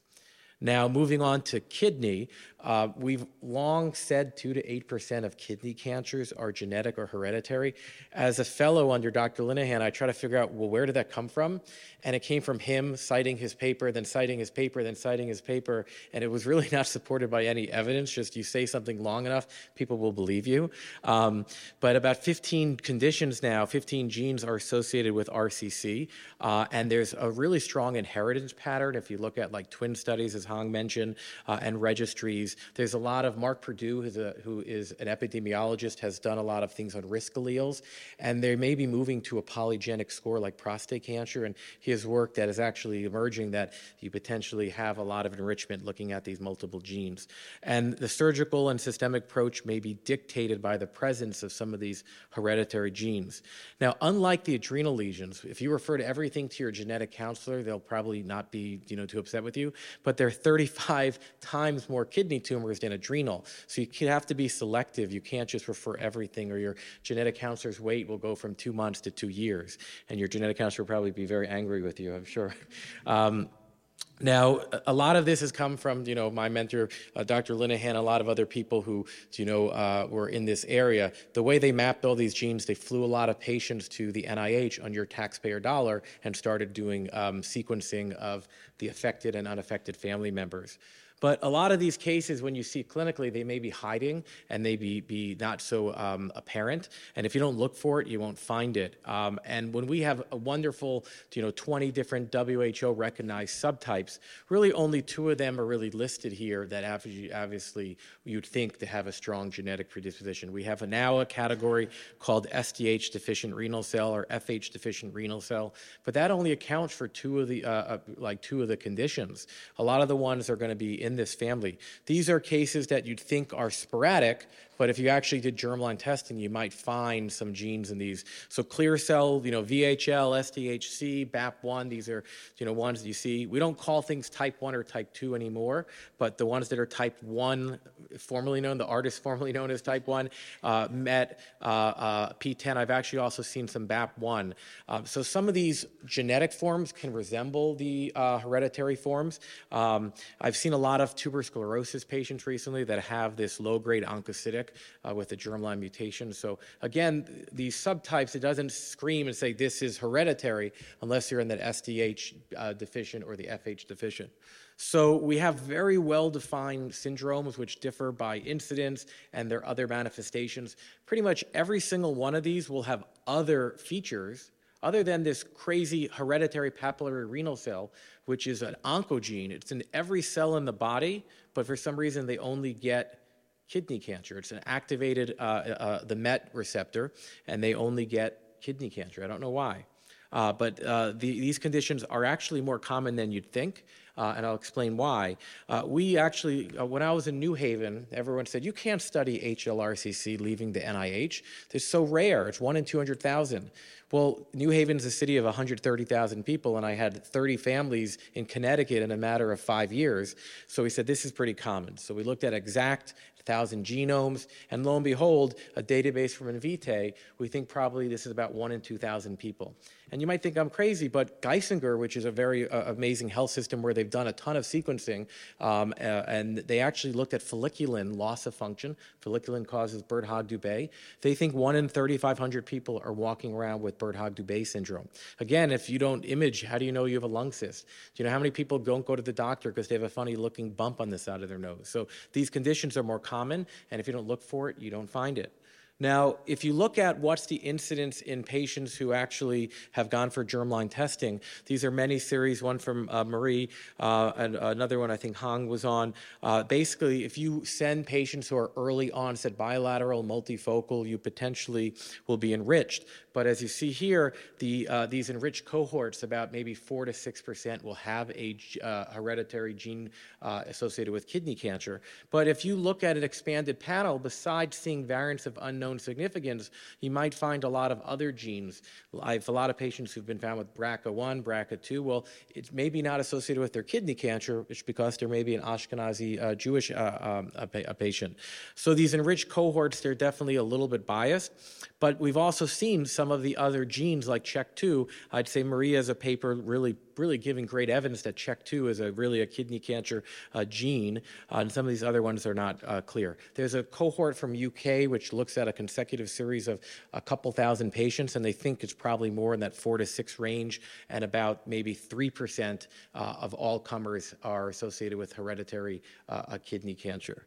Now, moving on to kidney, uh, we've long said 2 to 8% of kidney cancers are genetic or hereditary. As a fellow under Dr. Linehan, I try to figure out, well, where did that come from? And it came from him citing his paper, then citing his paper, then citing his paper. And it was really (laughs) not supported by any evidence, just you say something long enough, people will believe you. Um, but about 15 conditions now, 15 genes are associated with RCC. Uh, and there's a really strong inheritance pattern. If you look at like twin studies, as Hong mentioned, uh, and registries. There's a lot of Mark Purdue, who's a, who is an epidemiologist, has done a lot of things on risk alleles, and they may be moving to a polygenic score like prostate cancer. And his work that is actually emerging that you potentially have a lot of enrichment looking at these multiple genes. And the surgical and systemic approach may be dictated by the presence of some of these hereditary genes. Now, unlike the adrenal lesions, if you refer to everything to your genetic counselor, they'll probably not be, you know, too upset with you. But there are 35 (laughs) times more kidney tumors than adrenal. So you have to be selective. You can't just refer everything, or your genetic counselor's wait will go from two months to two years. And your genetic counselor will probably be very angry with you, I'm sure. (laughs) Um, now, a lot of this has come from, you know, my mentor, uh, Dr. Linehan, a lot of other people who, you know, uh, were in this area. The way they mapped all these genes, they flew a lot of patients to the NIH on your taxpayer dollar and started doing um, sequencing of the affected and unaffected family members. But a lot of these cases, when you see clinically, they may be hiding and they be, be not so um, apparent. And if you don't look for it, you won't find it. Um, and when we have a wonderful, you know, 20 different WHO recognized subtypes, really only two of them are really listed here that obviously you'd think to have a strong genetic predisposition. We have now a category called SDH deficient renal cell or FH deficient renal cell, but that only accounts for two of the, uh, uh, like two of the conditions. A lot of the ones are going to be in this family. These are cases that you'd think are sporadic, but if you actually did germline testing, you might find some genes in these. So clear cell, you know, VHL, SDHC, BAP1, these are, you know, ones that you see. We don't call things type 1 or type 2 anymore, but the ones that are type 1, formerly known, the artist formerly known as type 1, uh, MET, uh, uh, PTEN. I've actually also seen some BAP1. Um, so some of these genetic forms can resemble the uh, hereditary forms. Um, I've seen a lot of tuberous sclerosis patients recently that have this low-grade oncocytic uh, with the germline mutation. So again, these subtypes, it doesn't scream and say this is hereditary unless you're in that SDH uh, deficient or the FH deficient. So we have very well-defined syndromes which differ by incidence and their other manifestations. Pretty much every single one of these will have other features other than this crazy hereditary papillary renal cell, which is an oncogene. It's in every cell in the body, but for some reason they only get kidney cancer. It's an activated, uh, uh, the MET receptor, and they only get kidney cancer. I don't know why. Uh, but uh, the, these conditions are actually more common than you'd think, uh, and I'll explain why. Uh, we actually, when I was in New Haven, everyone said, You can't study HLRCC leaving the NIH. It's so rare, it's one in 200,000. Well, New Haven's a city of 130,000 people, and I had 30 families in Connecticut in a matter of five years. So we said, This is pretty common. So we looked at ExAC thousand genomes, and lo and behold, a database from Invitae, we think probably this is about one in 2,000 people. And you might think I'm crazy, but Geisinger, which is a very uh, amazing health system where they've done a ton of sequencing, um, uh, and they actually looked at folliculin loss of function. Folliculin causes Birt-Hogg-Dubé. They think one in 3,500 people are walking around with Birt-Hogg-Dubé syndrome. Again, if you don't image, how do you know you have a lung cyst? Do you know how many people don't go to the doctor because they have a funny looking bump on the side of their nose? So these conditions are more common, and if you don't look for it, you don't find it. Now, if you look at what's the incidence in patients who actually have gone for germline testing, these are many series, one from uh, Marie, uh, and another one I think Hong was on. Uh, basically, if you send patients who are early onset bilateral, multifocal, you potentially will be enriched. But as you see here, the, uh, these enriched cohorts, about maybe 4 to 6% will have a uh, hereditary gene uh, associated with kidney cancer. But if you look at an expanded panel, besides seeing variants of unknown significance, you might find a lot of other genes. I have a lot of patients who've been found with BRCA1, BRCA2. Well, it's maybe not associated with their kidney cancer, it's because there may be an Ashkenazi uh, Jewish uh, um, a, a patient. So these enriched cohorts, they're definitely a little bit biased. But we've also seen some of the other genes like CHEK2. I'd say Maria has a paper really, really giving great evidence that CHEK2 is a really a kidney cancer uh, gene, uh, and some of these other ones are not uh, clear. There's a cohort from UK which looks at a consecutive series of a couple thousand patients, and they think it's probably more in that four to six range, and about maybe three percent uh, of all comers are associated with hereditary uh, kidney cancer.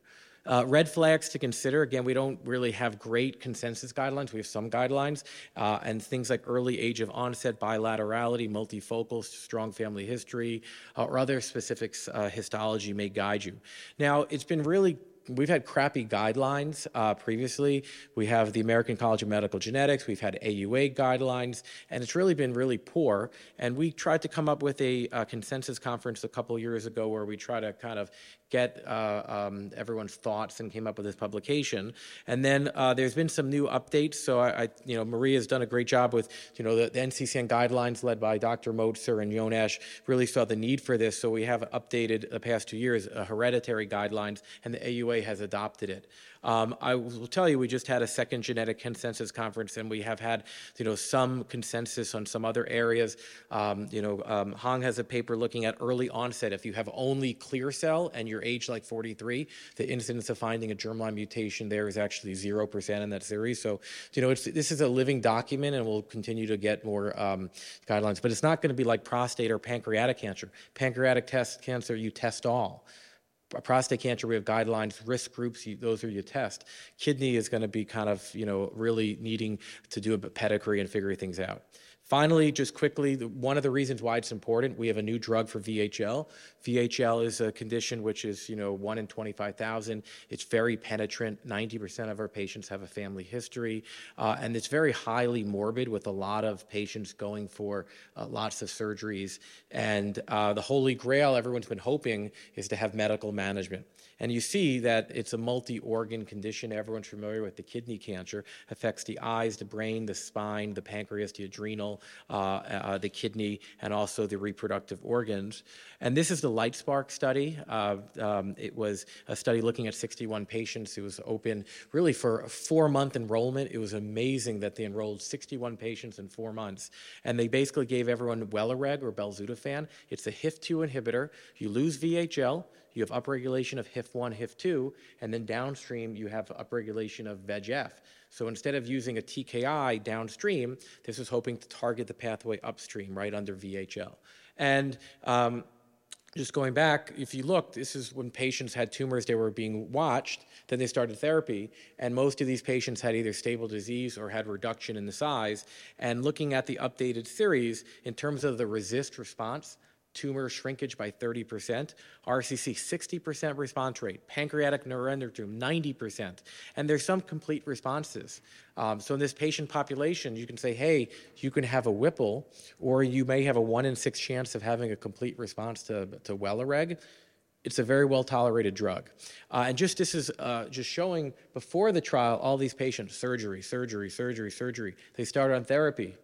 Uh, red flags to consider. Again, we don't really have great consensus guidelines. We have some guidelines, uh, and things like early age of onset, bilaterality, multifocal, strong family history, uh, or other specifics uh, histology may guide you. Now, it's been really we've had crappy guidelines uh, previously. We have the American College of Medical Genetics. We've had AUA guidelines, and it's really been really poor. And we tried to come up with a, a consensus conference a couple years ago where we try to kind of get uh, um, everyone's thoughts and came up with this publication. And then uh, there's been some new updates. So I, I, you know, Maria's done a great job with, you know, the, the NCCN guidelines led by Dr. Motzer and Jonasch really saw the need for this. So we have updated the past two years uh, hereditary guidelines, and the AUA has adopted it. Um, I will tell you, we just had a second genetic consensus conference, and we have had, you know, some consensus on some other areas. Um, you know, um, Hong has a paper looking at early onset. If you have only clear cell and you're age like 43, the incidence of finding a germline mutation there is actually zero percent in that series. So, you know, this is a living document, and we'll continue to get more um, guidelines. But it's not going to be like prostate or pancreatic cancer. Pancreatic test cancer, you test all prostate cancer, we have guidelines, risk groups, you, those are your tests. Kidney is going to be kind of, you know, really needing to do a pedigree and figure things out. Finally, just quickly, one of the reasons why it's important, we have a new drug for VHL. VHL is a condition which is, you know, 1 in 25,000. It's very penetrant. 90% of our patients have a family history. Uh, and it's very highly morbid with a lot of patients going for uh, lots of surgeries. And uh, the holy grail everyone's been hoping is to have medical management. And you see that it's a multi-organ condition. Everyone's familiar with the kidney cancer. Affects the eyes, the brain, the spine, the pancreas, the adrenal, uh, uh, the kidney, and also the reproductive organs. And this is the LITESPARK study. Uh, um, it was a study looking at 61 patients. It was open really for a four-month enrollment. It was amazing that they enrolled 61 patients in four months. And they basically gave everyone Welireg or belzutifan. It's a HIF-2 inhibitor. You lose VHL you have upregulation of HIF1, HIF2, and then downstream you have upregulation of VEGF. So instead of using a TKI downstream, this is hoping to target the pathway upstream, right under VHL. And um, just going back, if you look, this is when patients had tumors, they were being watched, then they started therapy, and most of these patients had either stable disease or had reduction in the size. And looking at the updated series, in terms of the RECIST response, tumor shrinkage by 30%, RCC 60% response rate, pancreatic neuroendocrine 90%, and there's some complete responses. Um, so in this patient population, you can say, hey, you can have a Whipple, or you may have a one in six chance of having a complete response to, to Welireg. It's a very well tolerated drug. Uh, and just this is uh, just showing before the trial, all these patients, surgery, surgery, surgery, surgery. They start on therapy,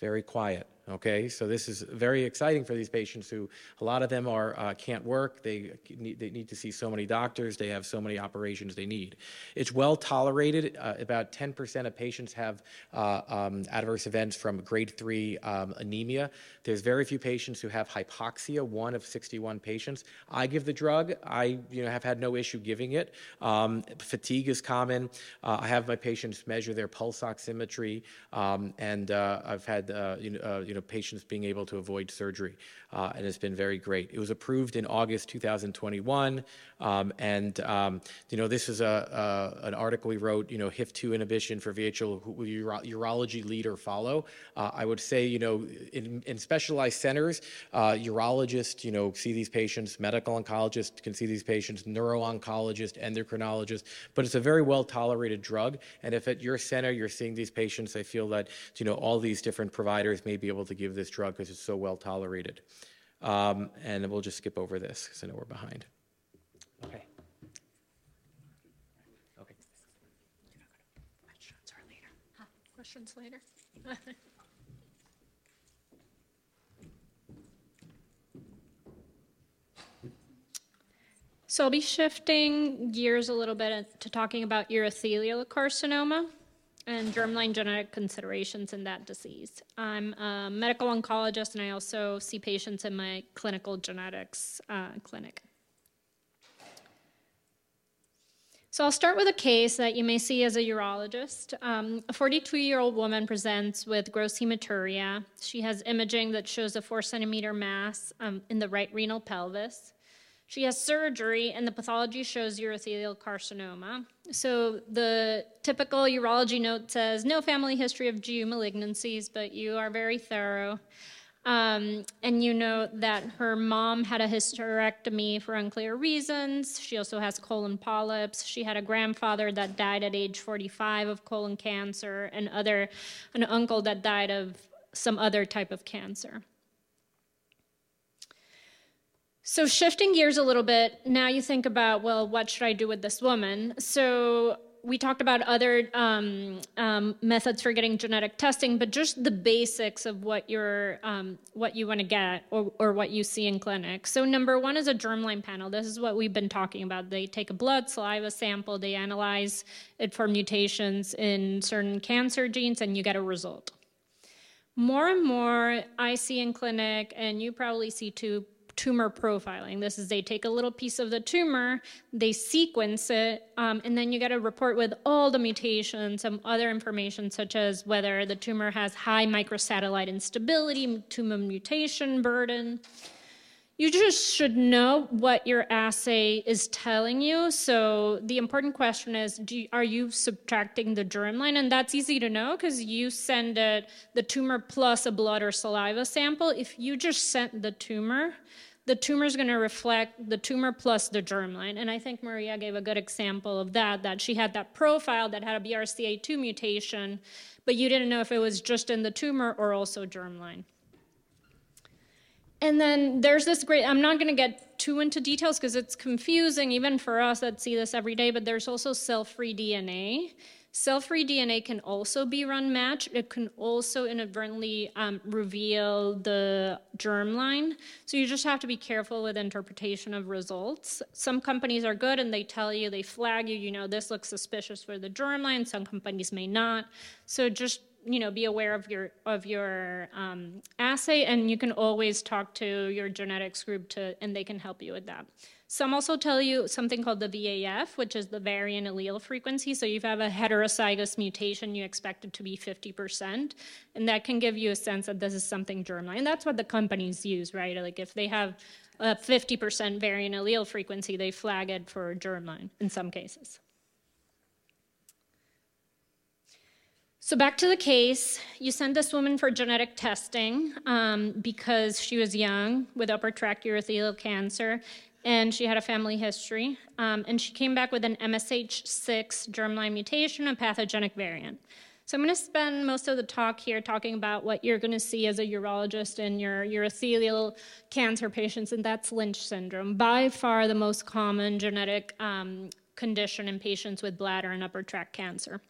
very quiet Okay, so this is very exciting for these patients who a lot of them are uh, can't work. They need, they need to see so many doctors. They have so many operations they need. It's well tolerated. Uh, about 10% of patients have uh, um, adverse events from grade three um, anemia. There's very few patients who have hypoxia. One of 61 patients. I give the drug. I you know have had no issue giving it. Um, fatigue is common. Uh, I have my patients measure their pulse oximetry, um, and uh, I've had uh, you know, you know know, patients being able to avoid surgery, uh, and it's been very great. It was approved in August 2021, um, and um, you know, this is a, a, an article we wrote. You know, HIF2 inhibition for VHL, uro- urology leader follow. Uh, I would say, you know, in, in specialized centers, uh, urologists, you know, see these patients. Medical oncologists can see these patients. Neuro-oncologist, endocrinologist. But it's a very well tolerated drug, and if at your center you're seeing these patients, I feel that you know all these different providers may be able to give this drug because it's so well tolerated. Um, and we'll just skip over this because I know we're behind. Okay. Okay. Questions are later. Huh? Questions later? (laughs) So I'll be shifting gears a little bit to talking about urothelial carcinoma and germline genetic considerations in that disease. I'm a medical oncologist and I also see patients in my clinical genetics uh, clinic. So I'll start with a case that you may see as a urologist. Um, a 42 year old woman presents with gross hematuria. She has imaging that shows a four centimeter mass um, in the right renal pelvis. She has surgery, and the pathology shows urothelial carcinoma. So the typical urology note says no family history of GU malignancies, but you are very thorough. Um, and you know that her mom had a hysterectomy for unclear reasons. She also has colon polyps. She had a grandfather that died at age 45 of colon cancer, and other an uncle that died of some other type of cancer. So, shifting gears a little bit, now you think about, well, what should I do with this woman? So, we talked about other um, um, methods for getting genetic testing, but just the basics of what you're, um, what you want to get or, or what you see in clinic. So number one is a germline panel. This is what we've been talking about. They take a blood saliva sample, they analyze it for mutations in certain cancer genes, and you get a result. More and more, I see in clinic, and you probably see too, tumor profiling. This is they take a little piece of the tumor, they sequence it, um, and then you get a report with all the mutations, some other information such as whether the tumor has high microsatellite instability, tumor mutation burden. You just should know what your assay is telling you. So the important question is, you, are you subtracting the germline? And that's easy to know because you send it, the tumor plus a blood or saliva sample. If you just sent the tumor, the tumor is going to reflect the tumor plus the germline. And I think Maria gave a good example of that, that she had that profile that had a BRCA2 mutation, but you didn't know if it was just in the tumor or also germline. And then there's this great, I'm not going to get too into details because it's confusing even for us that see this every day, but there's also cell free DNA. Cell free DNA can also be run matched. It can also inadvertently um, reveal the germline. So you just have to be careful with interpretation of results. Some companies are good and they tell you, they flag you, you know, this looks suspicious for the germline. Some companies may not. So just you know, be aware of your of your um, assay, and you can always talk to your genetics group to, and they can help you with that. Some also tell you something called the VAF, which is the variant allele frequency. So if you have a heterozygous mutation, you expect it to be 50%, and that can give you a sense that this is something germline. And that's what the companies use, right? Like if they have a 50% variant allele frequency, they flag it for germline in some cases. So back to the case, you sent this woman for genetic testing um, because she was young with upper tract urothelial cancer, and she had a family history. Um, and she came back with an MSH6 germline mutation, a pathogenic variant. So I'm going to spend most of the talk here talking about what you're going to see as a urologist in your urothelial cancer patients, and that's Lynch syndrome, by far the most common genetic um, condition in patients with bladder and upper tract cancer.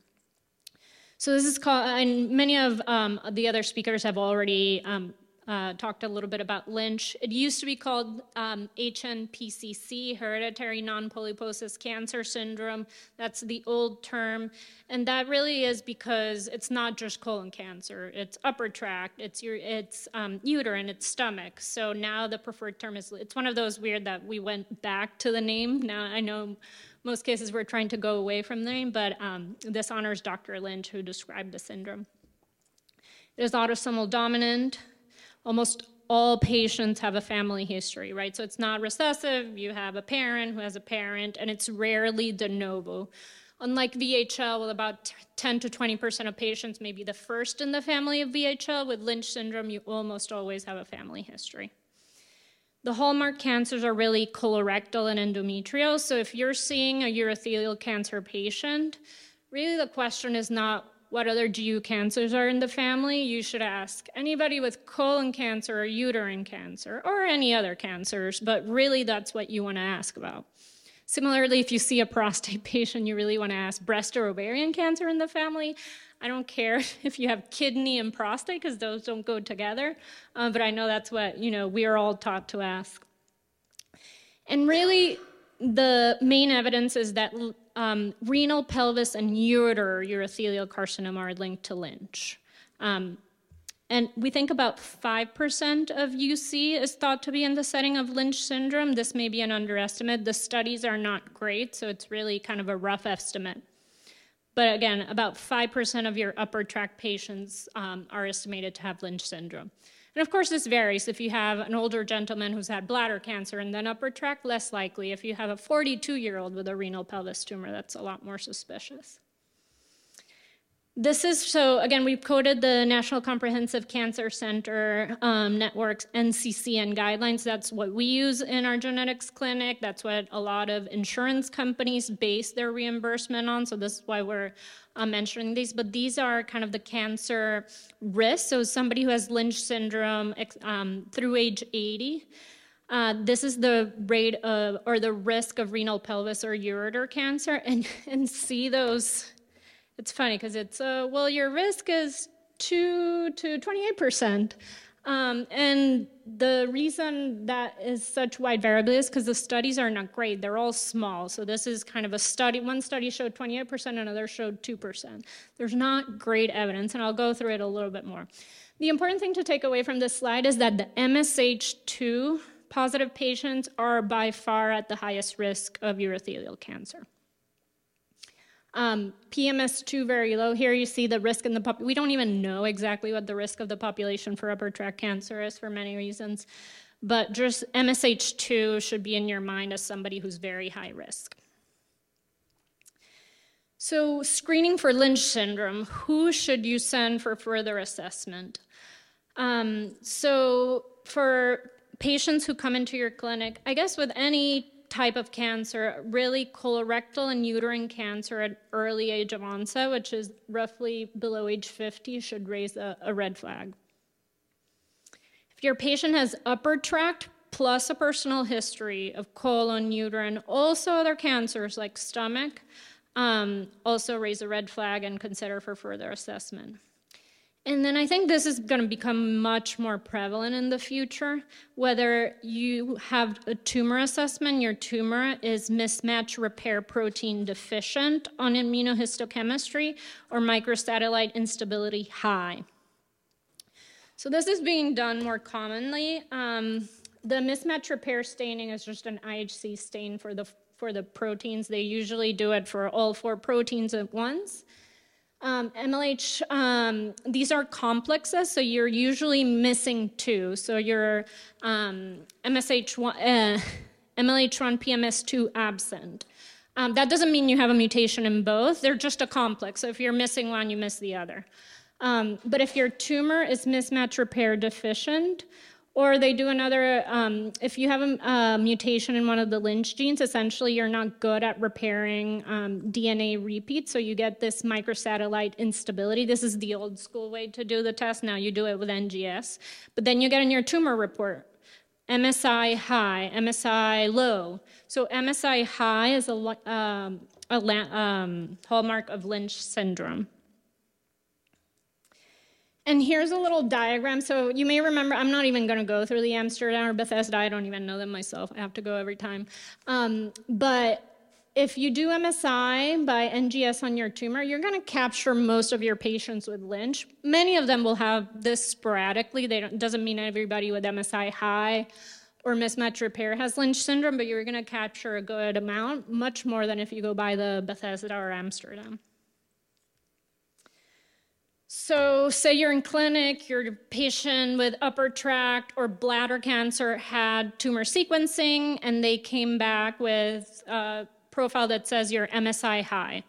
So this is called, and many of um, the other speakers have already um, uh, talked a little bit about Lynch. It used to be called um, HNPCC, hereditary non-polyposis cancer syndrome. That's the old term, and that really is because it's not just colon cancer. It's upper tract, it's your, it's um, uterine, it's stomach. So now the preferred term is. It's one of those weird that we went back to the name. Now I know most cases we're trying to go away from the name, but um, this honors Dr. Lynch, who described the syndrome. It is autosomal dominant. Almost all patients have a family history, right? So it's not recessive. You have a parent who has a parent, and it's rarely de novo. Unlike VHL, with about 10 to 20% of patients may be the first in the family of VHL, with Lynch syndrome, you almost always have a family history. The hallmark cancers are really colorectal and endometrial. So if you're seeing a urothelial cancer patient, really the question is not what other GU cancers are in the family. You should ask anybody with colon cancer or uterine cancer or any other cancers, but really that's what you want to ask about. Similarly, if you see a prostate (laughs) patient, you really want to ask breast or ovarian cancer in the family. I don't care (laughs) if you have kidney and prostate because those don't go together, uh, but I know that's what you know we are all taught to ask. And really, the main evidence is that um, renal, pelvis, and ureter urothelial carcinoma are linked to Lynch. Um, and we think about 5% of UC is thought to be in the setting of Lynch syndrome. This may be an underestimate. The studies are not great, so it's really kind of a rough estimate. But again, about 5% of your upper tract patients um, are estimated to have Lynch syndrome. And of course, this varies. If you have an older gentleman who's had bladder cancer and then upper tract, less likely. If you have a 42 year old with a renal pelvis tumor, that's a lot more suspicious. This is so again, we've quoted the National Comprehensive Cancer Center um, Network's NCCN guidelines. That's what we use in our genetics clinic. That's what a lot of insurance companies base their reimbursement on. So, this is why we're mentioning these. But these are kind of the cancer risks. So, somebody who has Lynch syndrome um, through age 80. Uh, this is the rate of, or the risk of renal pelvis or ureter cancer, (laughs) and, and see those it's funny because it's, uh, well, your risk is 2 to 28%. Um, and the reason that is such wide variability is because the studies are not great. They're all small. So this is kind of a study. One study showed 28%, another showed 2%. There's not great evidence, and I'll go through it a little bit more. The important thing to take away from this slide is that the MSH2 positive patients are by far at the highest risk of urothelial cancer. Um, PMS2 very low. Here you see the risk in the pop. We don't even know exactly what the risk of the population for upper tract cancer is for many reasons. but just MSH2 should be in your mind as somebody who's very high risk. So, screening for Lynch syndrome, who should you send for further assessment? Um, so, for patients who come into your clinic, I guess with any type of cancer, really colorectal and uterine cancer at early age of onset, which is roughly below age 50, should raise a, a red flag. If your patient has upper tract plus a personal history of colon, uterine, also other cancers like stomach, um, also raise a red flag and consider for further assessment. And then I think this is going to become much more prevalent in the future. Whether you have a tumor assessment, your tumor is mismatch repair protein deficient on immunohistochemistry or microsatellite instability high. So this is being done more commonly. Um, the mismatch repair staining is just an IHC stain for the for the proteins. They usually do it for all four proteins at once. Um, MLH, um, these are complexes, so you're usually missing two. So your um, MSH1, uh, (laughs) MLH1 PMS2 absent. Um, that doesn't mean you have a mutation in both, they're just a complex. So if you're missing one, you miss the other. Um, but if your tumor is mismatch repair deficient, or they do another, um, if you have a, a, mutation in one of the Lynch genes, essentially you're not good at repairing um, DNA repeats, so you get this microsatellite instability. This is the old school way to do the test. Now you do it with NGS. But then you get in your tumor report MSI high, MSI low. So MSI high is a, um, a um, hallmark of Lynch syndrome. And here's a little diagram. So you may remember, I'm not even going to go through the Amsterdam or Bethesda. I don't even know them myself. I have to go every time. Um, but if you do MSI by NGS on your tumor, you're going to capture most of your patients with Lynch. Many of them will have this sporadically. Don't, doesn't mean everybody with MSI high or mismatch repair has Lynch syndrome, but you're going to capture a good amount, much more than if you go by the Bethesda or Amsterdam. So, say you're in clinic, your patient with upper tract or bladder cancer had tumor sequencing, and they came back with a profile that says you're MSI high.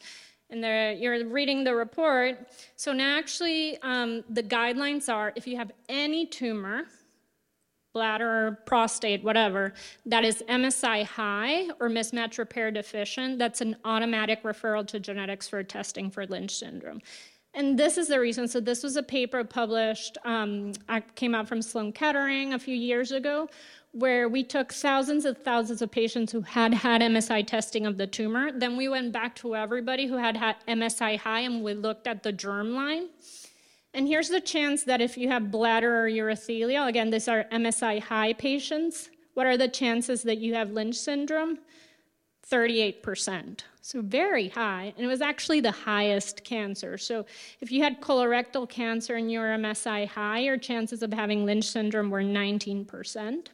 And you're reading the report. So, now actually, um, the guidelines are if you have any tumor, bladder, prostate, whatever, that is MSI high or mismatch repair deficient, that's an automatic referral to genetics for testing for Lynch syndrome. And this is the reason. So, this was a paper published, um, I came out from Sloan Kettering a few years ago, where we took thousands and thousands of patients who had had MSI testing of the tumor. Then we went back to everybody who had had MSI high and we looked at the germline. And here's the chance that if you have bladder or urothelial, again, these are MSI high patients, what are the chances that you have Lynch syndrome? 38%. So very high. And it was actually the highest cancer. So if you had colorectal cancer and you were MSI high, your chances of having Lynch syndrome were 19%.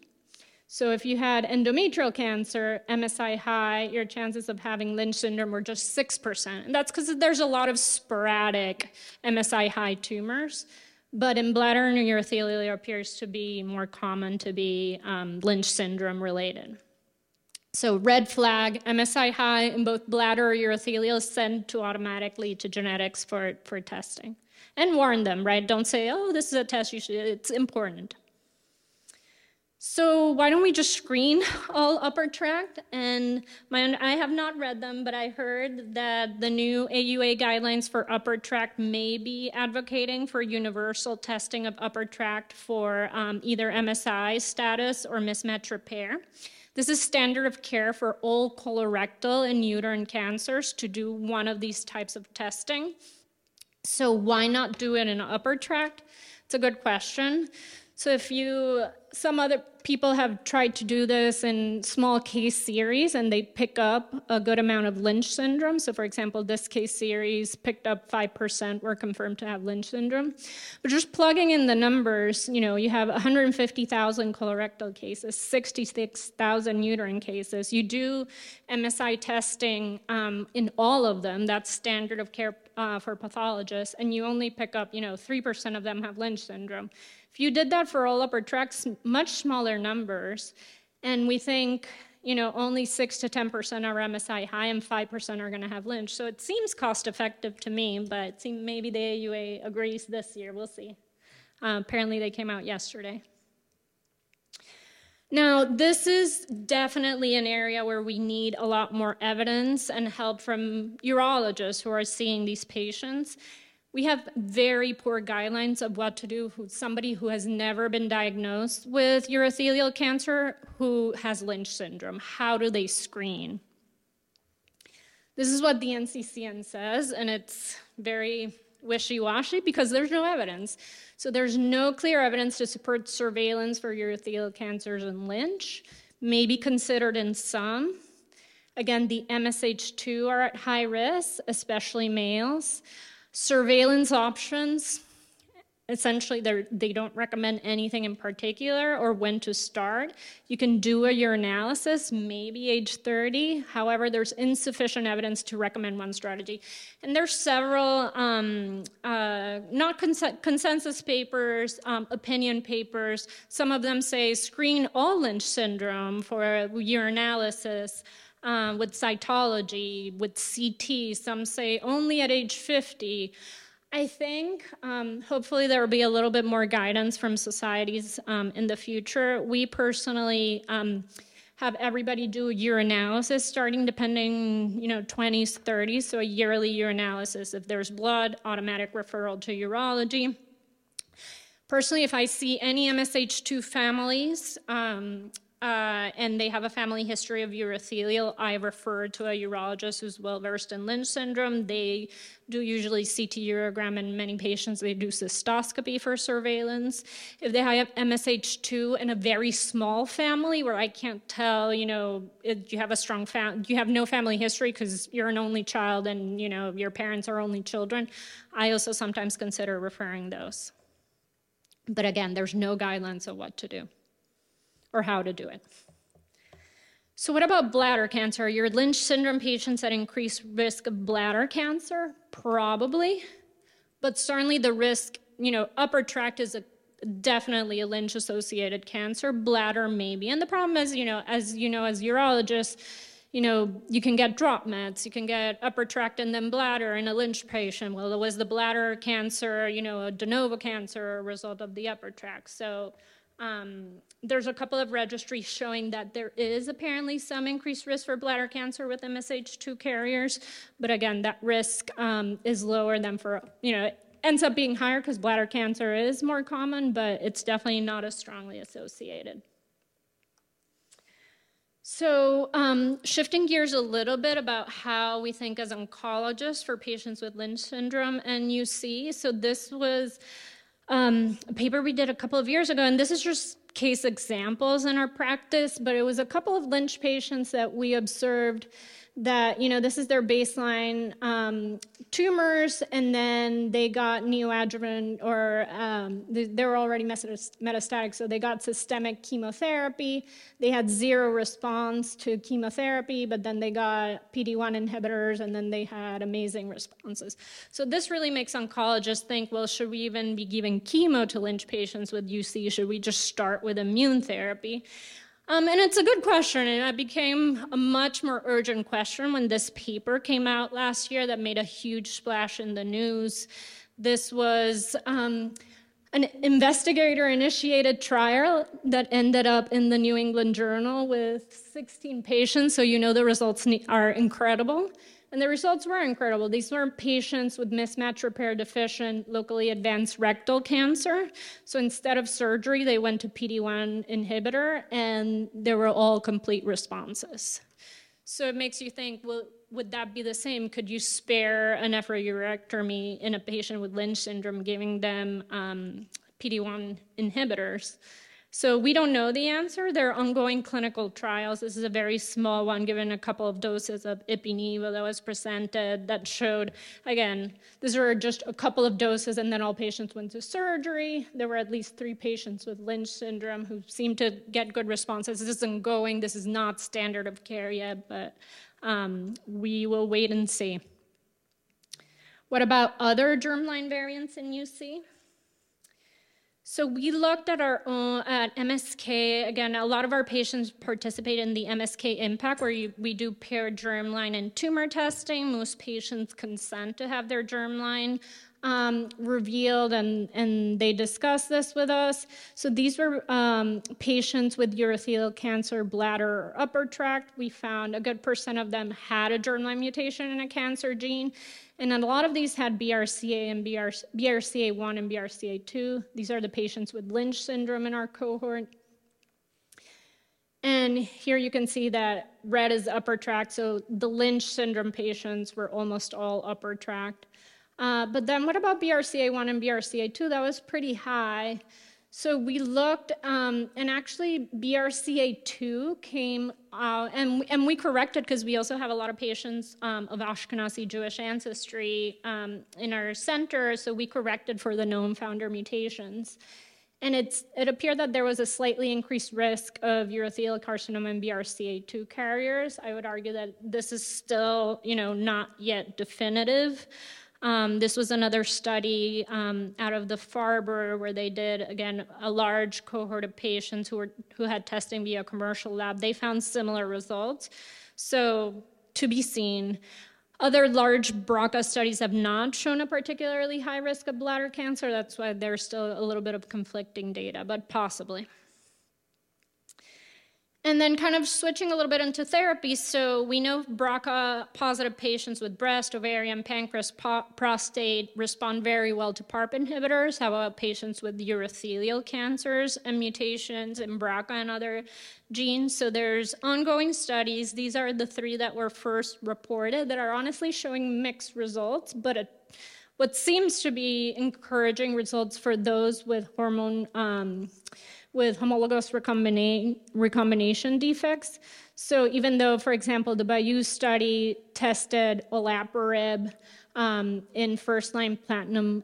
So if you had endometrial cancer, MSI high, your chances of having Lynch syndrome were just 6%. And that's because there's a lot of sporadic MSI high tumors. But in bladder and urothelial, it appears to be more common to be um, Lynch syndrome related. So red flag, MSI high in both bladder or urothelial send to automatically to genetics for, for testing. And warn them, right? Don't say, oh, this is a test you should, it's important. So why don't we just screen (laughs) all upper tract? And my, I have not read them, but I heard that the new AUA guidelines for upper tract may be advocating for universal testing of upper tract for um, either MSI status or mismatch repair. This is standard of care for all colorectal and uterine cancers to do one of these types of testing. So why not do it in upper tract? It's a good question. So if you, some other people have tried to do this in small case series and they pick up a good amount of Lynch syndrome. So for example, this case series picked up 5% were confirmed to have Lynch syndrome. But just plugging in the numbers, you know, you have 150,000 colorectal cases, 66,000 uterine cases. You do MSI testing um, in all of them. That's standard of care uh, for pathologists, and you only pick up, you know, 3% of them have Lynch syndrome. If you did that for all upper tracts, much smaller numbers, and we think, you know, only 6 to 10% are MSI high and 5% are going to have Lynch. So it seems cost effective to me, but maybe the AUA agrees this year. We'll see. Uh, apparently, they came out yesterday. Now, this is definitely an area where we need a lot more evidence and help from urologists who are seeing these patients. We have very poor guidelines of what to do with somebody who has never been diagnosed with urothelial cancer who has Lynch syndrome. How do they screen? This is what the NCCN says, and it's very wishy washy because there's no evidence. So there's no clear evidence to support surveillance for urothelial cancers in Lynch, maybe considered in some. Again, the MSH2 are at high risk, especially males. Surveillance options, essentially they don't recommend anything in particular or when to start. You can do a urinalysis maybe age 30 however there's insufficient evidence to recommend one strategy. And there's several um, uh, not cons- consensus papers um, opinion papers. Some of them say screen all lynch syndrome for urinalysis uh, with cytology with ct some say only at age 50 I think um, hopefully there will be a little bit more guidance from societies um, in the future. We personally um, have everybody do a urinalysis starting depending, you know, 20s, 30s, so a yearly urinalysis. If there's blood, automatic referral to urology. Personally, if I see any MSH2 families, um, uh, and they have a family history of urothelial, I refer to a urologist who's well versed in Lynch syndrome. They do usually CT urogram in many patients. They do cystoscopy for surveillance. If they have MSH2 in a very small family where I can't tell, you know, you have a strong family, you have no family history because you're an only child and, you know, your parents are only children, I also sometimes consider referring those. But again, there's no guidelines of what to do or how to do it. So, what about bladder cancer? Your Lynch syndrome patients at increased risk of bladder cancer? Probably. But certainly the risk, you know, upper tract is a, definitely a Lynch associated cancer, bladder maybe. And the problem is, you know, as you know, as urologists, you know, you can get drop meds, you can get upper tract and then bladder in a Lynch patient. Well, was the bladder cancer, you know, a de novo cancer a result of the upper tract? So, um, there's a couple of registries showing that there is apparently some increased risk for bladder cancer with MSH2 carriers, but again, that risk um, is lower than for, you know, it ends up being higher because bladder cancer is more common, but it's definitely not as strongly associated. So, um, shifting gears a little bit about how we think as oncologists for patients with Lynch syndrome and UC. So, this was um, a paper we did a couple of years ago, and this is just case examples in our practice, but it was a couple of Lynch patients that we observed that you know this is their baseline um, tumors and then they got neoadjuvant or um, they, they, were already metastatic so they got systemic chemotherapy. They had zero response to chemotherapy but then they got pd-1 inhibitors and then they had amazing responses. So this really makes oncologists think well should we even be giving chemo to lynch patients with uc should we just start with immune therapy um, and it's a good question, and it became a much more urgent question when this paper came out last year that made a huge splash in the news. This was um, an investigator initiated trial that ended up in the New England Journal with 16 patients, so you know the results are incredible. And the results were incredible. These were patients with mismatch repair deficient, locally advanced rectal cancer. So instead of surgery, they went to PD 1 inhibitor, and they were all complete responses. So it makes you think well, would that be the same? Could you spare an nephrourectomy in a patient with Lynch syndrome, giving them um, PD 1 inhibitors? So we don't know the answer. There are ongoing clinical trials. This is a very small one, given a couple of doses of ipi-nivo that was presented that showed, again, these were just a couple of doses, and then all patients went to surgery. There were at least three patients with Lynch syndrome who seemed to get good responses. This is ongoing. This is not standard of care yet, but um, we will wait and see. What about other germline variants in UC? So we looked at our own at MSK. Again, a lot of our patients participate in the MSK impact, where you, we do paired germline and tumor testing. Most patients consent to have their germline um, revealed, and, and they discussed this with us. So these were um, patients with urothelial cancer, bladder, or upper tract. We found a good percent of them had a germline mutation in a cancer gene. And a lot of these had BRCA and BR, BRCA1 and BRCA2. These are the patients with Lynch syndrome in our cohort. And here you can see that red is upper tract, so the Lynch syndrome patients were almost all upper tract. Uh, but then what about BRCA1 and BRCA2? That was pretty high. So we looked, um, and actually BRCA2 came out, and, and we corrected because we also have a lot of patients um, of Ashkenazi Jewish ancestry um, in our center, so we corrected for the known founder mutations. And it's, it appeared that there was a slightly increased risk of urothelial carcinoma in BRCA2 carriers. I would argue that this is still, you know, not yet definitive. Um, this was another study um, out of the Farber where they did, again, a large cohort of patients who, were, who had testing via commercial lab. They found similar results. So, to be seen. Other large BRCA studies have not shown a particularly high risk of bladder cancer. That's why there's still a little bit of conflicting data, but possibly. And then kind of switching a little bit into therapy. So we know BRCA positive patients with breast, ovarian, pancreas, po- prostate respond very well to PARP inhibitors. How about patients with urothelial cancers and mutations in BRCA and other genes? So there's ongoing studies. These are the three that were first reported that are honestly showing mixed results, but a, what seems to be encouraging results for those with hormone. Um, with homologous recombina- recombination defects. So even though, for example, the Bayou study tested olaparib um, in first-line platinum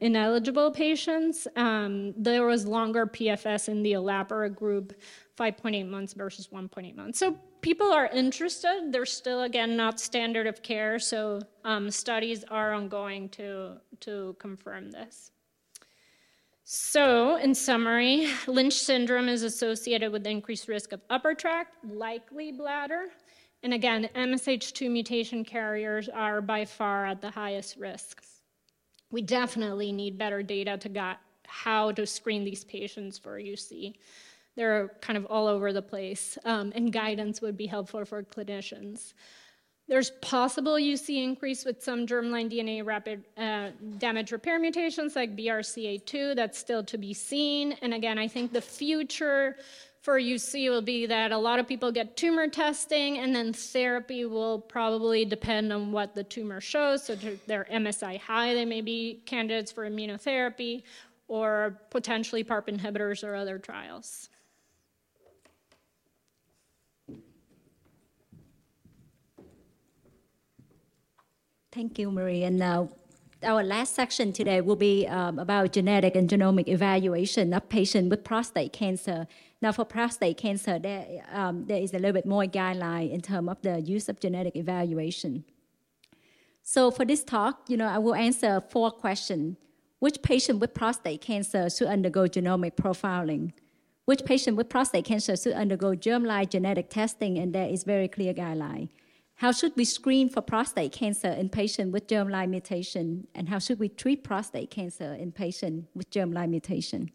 ineligible patients, um, there was longer PFS in the olaparib group, 5.8 months versus 1.8 months. So people are interested. They're still, again, not standard of care. So um, studies are ongoing to to confirm this. So, in summary, Lynch syndrome is associated with increased risk of upper tract, likely bladder. And again, MSH2 mutation carriers are by far at the highest risk. We definitely need better data to get how to screen these patients for UC. They're kind of all over the place, um, and guidance would be helpful for clinicians. There's possible UC increase with some germline DNA rapid uh, damage repair mutations like BRCA2. That's still to be seen. And again, I think the future for UC will be that a lot of people get tumor testing, and then therapy will probably depend on what the tumor shows. So, they're MSI high, they may be candidates for immunotherapy or potentially PARP inhibitors or other trials. Thank you, Marie. And now our last section today will be um, about genetic and genomic evaluation of patients with prostate cancer. Now, for prostate cancer, there, um, there is a little bit more guideline in terms of the use of genetic evaluation. So, for this talk, you know, I will answer four questions. Which patient with prostate cancer should undergo genomic profiling? Which patient with prostate cancer should undergo germline genetic testing? And there is very clear guideline. How should we screen for prostate cancer in patients with germline mutation? And how should we treat prostate cancer in patients with germline mutation?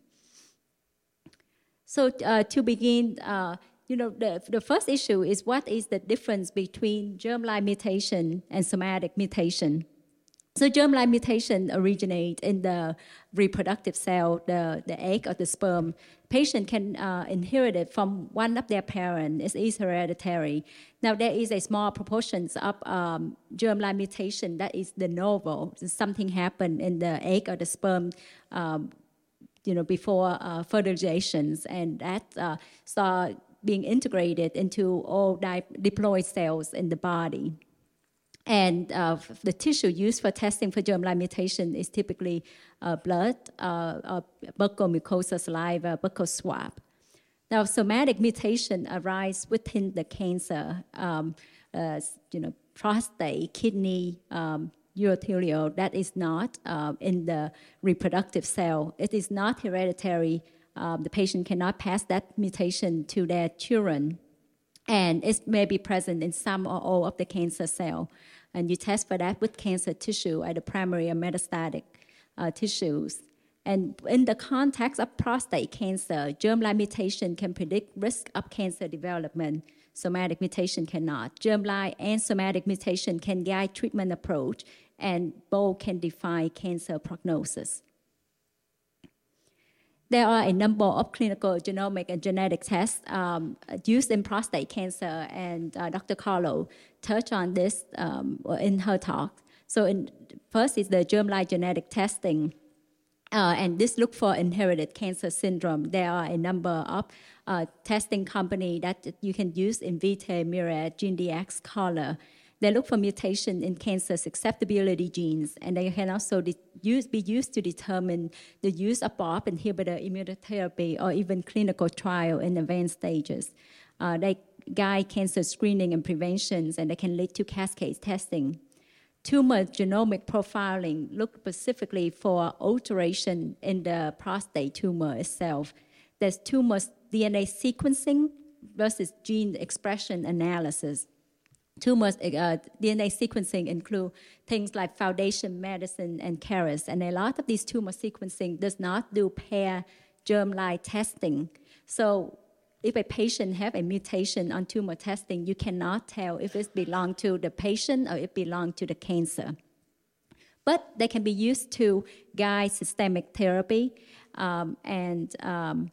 So uh, to begin, uh, you know, the, the first issue is what is the difference between germline mutation and somatic mutation? So germline mutation originate in the reproductive cell, the, the egg or the sperm. Patient can uh, inherit it from one of their parents. It is hereditary. Now there is a small proportion of um, germline mutation that is the novel. Something happened in the egg or the sperm. Um, you know, before uh, fertilizations, and that uh, start being integrated into all diploid cells in the body. And uh, the tissue used for testing for germline mutation is typically uh, blood, uh, uh, buccal mucosa, saliva, buccal swab. Now, somatic mutation arise within the cancer, um, you know, prostate, kidney, um, urothelial that is not uh, in the reproductive cell. It is not hereditary. Um, the patient cannot pass that mutation to their children. And it may be present in some or all of the cancer cell. And you test for that with cancer tissue, at the primary or metastatic uh, tissues. And in the context of prostate cancer, germline mutation can predict risk of cancer development. Somatic mutation cannot. Germline and somatic mutation can guide treatment approach, and both can define cancer prognosis. There are a number of clinical genomic and genetic tests um, used in prostate cancer, and uh, Dr. Carlo touched on this um, in her talk. So, in, first is the germline genetic testing uh, and this look for inherited cancer syndrome. There are a number of uh, testing company that you can use Invitae, Myriad, GeneDx, Color. They look for mutation in cancer susceptibility genes, and they can also de- use, be used to determine the use of PARP inhibitor immunotherapy or even clinical trial in advanced stages. Uh, they guide cancer screening and preventions, and they can lead to cascade testing tumor genomic profiling look specifically for alteration in the prostate tumor itself. There's tumor DNA sequencing versus gene expression analysis. Tumor uh, DNA sequencing include things like Foundation Medicine and Caris, and a lot of these tumor sequencing does not do pair germline testing. So if a patient have a mutation on tumor testing, you cannot tell if it belong to the patient or it belong to the cancer. But they can be used to guide systemic therapy um, and um,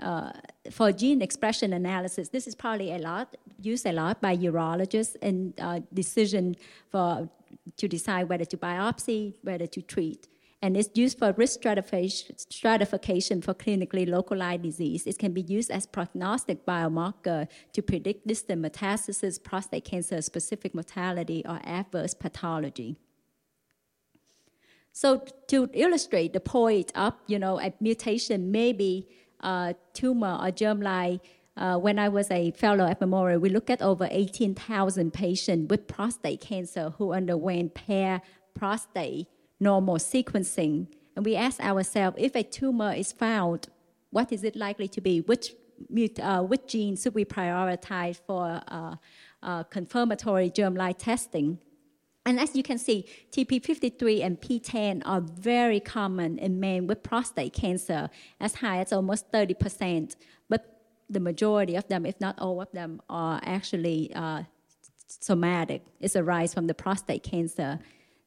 uh, for gene expression analysis, this is probably a lot used a lot by urologists in uh, decision for to decide whether to biopsy, whether to treat and it's used for risk stratification for clinically localized disease. It can be used as prognostic biomarker to predict distant metastasis, prostate cancer specific mortality, or adverse pathology. So to illustrate the point of, you know, a mutation may be a tumor or germline, uh, when I was a fellow at Memorial, we looked at over 18,000 patients with prostate cancer who underwent pair prostate normal sequencing. And we asked ourselves if a tumor is found, what is it likely to be? Which, uh, which gene should we prioritize for uh, uh, confirmatory germline testing? And as you can see, TP53 and PTEN are very common in men with prostate cancer, as high as almost 30%. But the majority of them, if not all of them, are actually uh, somatic. It's a rise from the prostate cancer.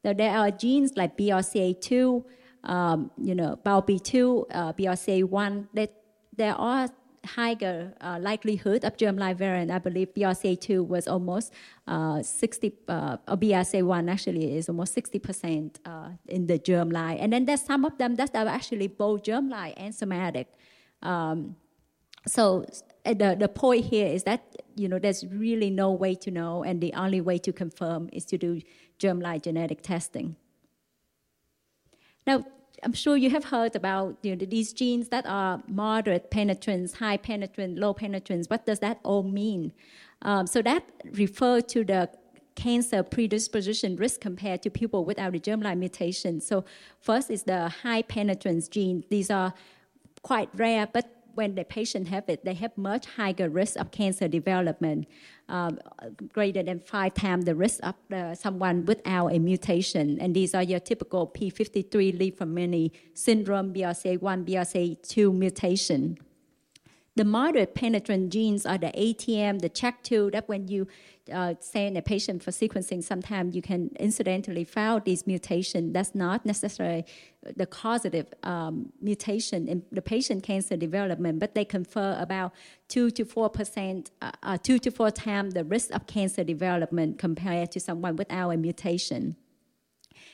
Now, there are genes like BRCA2, um, you know, PALB2, uh, BRCA1, that there are higher uh, likelihood of germline variant. I believe BRCA2 was almost uh, 60, uh, or BRCA1 actually is almost 60% uh, in the germline. And then there's some of them that are actually both germline and somatic. Um, so uh, the, the point here is that you know there's really no way to know and the only way to confirm is to do germline genetic testing. Now i'm sure you have heard about you know, these genes that are moderate penetrance high penetrance low penetrance. What does that all mean? Um, so that refers to the cancer predisposition risk compared to people without a germline mutation. So first is the high penetrance gene. These are quite rare but when the patient have it, they have much higher risk of cancer development, um, greater than five times the risk of the, someone without a mutation. And these are your typical P53 Li-Fraumeni syndrome, BRCA1, BRCA2 mutation. The moderate penetrant genes are the ATM, the CHEK2, that when you uh, send a patient for sequencing, sometimes you can incidentally find these mutations. That's not necessarily the causative um, mutation in the patient cancer development, but they confer about two to four percent, uh, uh, two to four times the risk of cancer development compared to someone without a mutation.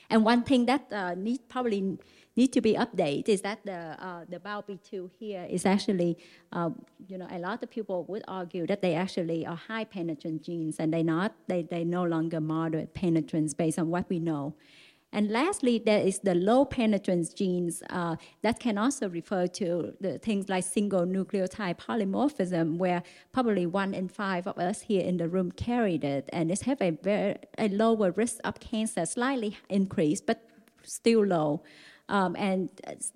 And one thing that uh, need probably need to be updated is that the uh, the PALB2 here is actually, uh, you know, a lot of people would argue that they actually are high penetrant genes and they not they they no longer moderate penetrance based on what we know. And lastly, there is the low penetrance genes uh, that can also refer to the things like single nucleotide polymorphism, where probably one in five of us here in the room carried it, and it have a very a lower risk of cancer, slightly increased, but still low. Um, and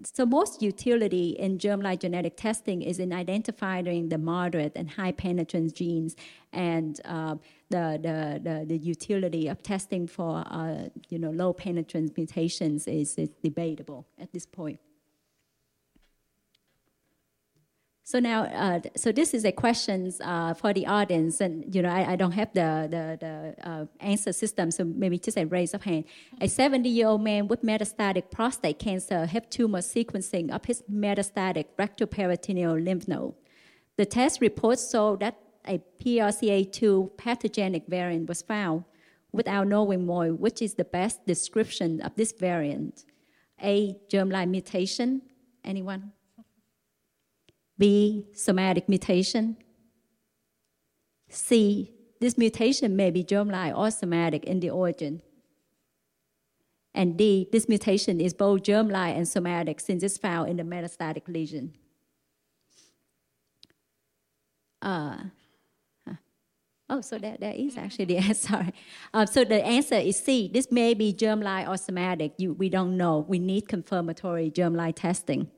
so most utility in germline genetic testing is in identifying the moderate and high penetrance genes and uh, the, the, the, the, utility of testing for uh, you know, low penetrance mutations is, is debatable at this point. So now, uh, so this is a question uh, for the audience, and you know, I, I don't have the the, the uh, answer system, so maybe just a raise of hand. A 70-year-old man with metastatic prostate cancer had tumor sequencing of his metastatic retroperitoneal lymph node. The test reports showed that a BRCA2 pathogenic variant was found, without knowing more, which is the best description of this variant. A germline mutation. Anyone? B, somatic mutation. C, this mutation may be germline or somatic in the origin. And D, this mutation is both germline and somatic since it's found in the metastatic lesion. Uh, Oh, so that, that is actually the (laughs) answer. Um, so the answer is C. This may be germline or somatic. You, we don't know. We need confirmatory germline testing.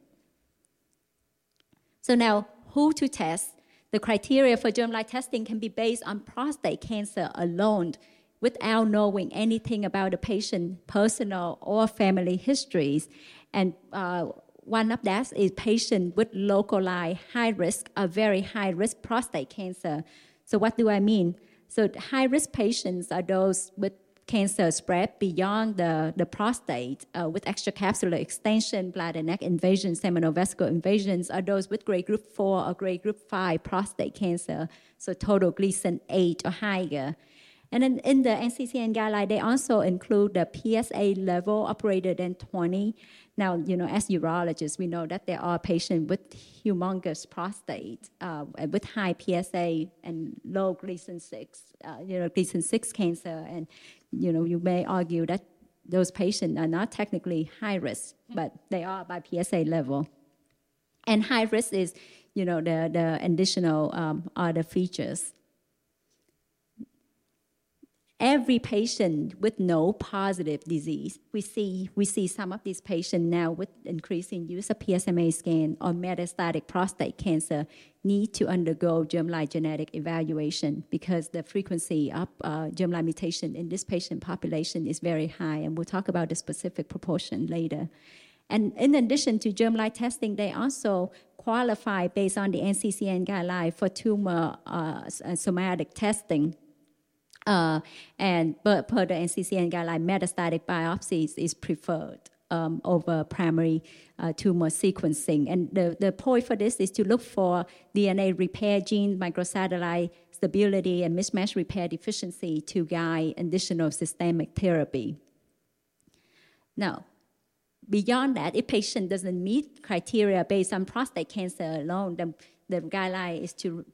So now, who to test? The criteria for germline testing can be based on prostate cancer alone without knowing anything about the patient personal or family histories. And uh, one of that is patient with localized high risk or very high risk prostate cancer. So what do I mean? So high risk patients are those with cancer spread beyond the, the prostate uh, with extracapsular extension, bladder neck invasion, seminal vesicle invasions are those with grade group 4 or grade group 5 prostate cancer, so total Gleason 8 or higher. And then in the NCCN guideline, they also include the PSA level of greater than 20. Now, you know, as urologists, we know that there are patients with humongous prostate, uh, with high PSA and low Gleason 6, uh, you know, Gleason 6 cancer, and you know, you may argue that those patients are not technically high risk, but they are by PSA level. And high risk is, you know, the, the additional um, other features every patient with node positive disease. We see, we see some of these patients now with increasing use of PSMA scan or metastatic prostate cancer need to undergo germline genetic evaluation because the frequency of uh, germline mutation in this patient population is very high, and we'll talk about the specific proportion later. And in addition to germline testing, they also qualify based on the NCCN guideline for tumor uh, somatic testing uh, and but per the NCCN guideline, metastatic biopsies is preferred um, over primary uh, tumor sequencing. And the, the point for this is to look for DNA repair gene, microsatellite stability, and mismatch repair deficiency to guide additional systemic therapy. Now, beyond that, if patient doesn't meet criteria based on prostate cancer alone, then the guideline is to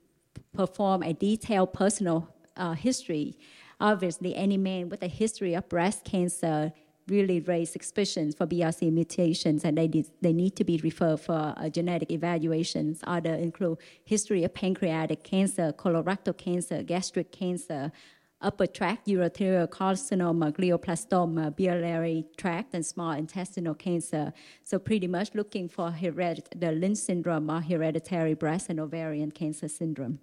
perform a detailed personal uh, history. Obviously, any man with a history of breast cancer really raise suspicions for BRCA mutations, and they, they need to be referred for uh, genetic evaluations. Other include history of pancreatic cancer, colorectal cancer, gastric cancer, upper tract urothelial carcinoma, glioblastoma, biliary tract, and small intestinal cancer. So pretty much looking for hered- the Lynch syndrome or hereditary breast and ovarian cancer syndrome.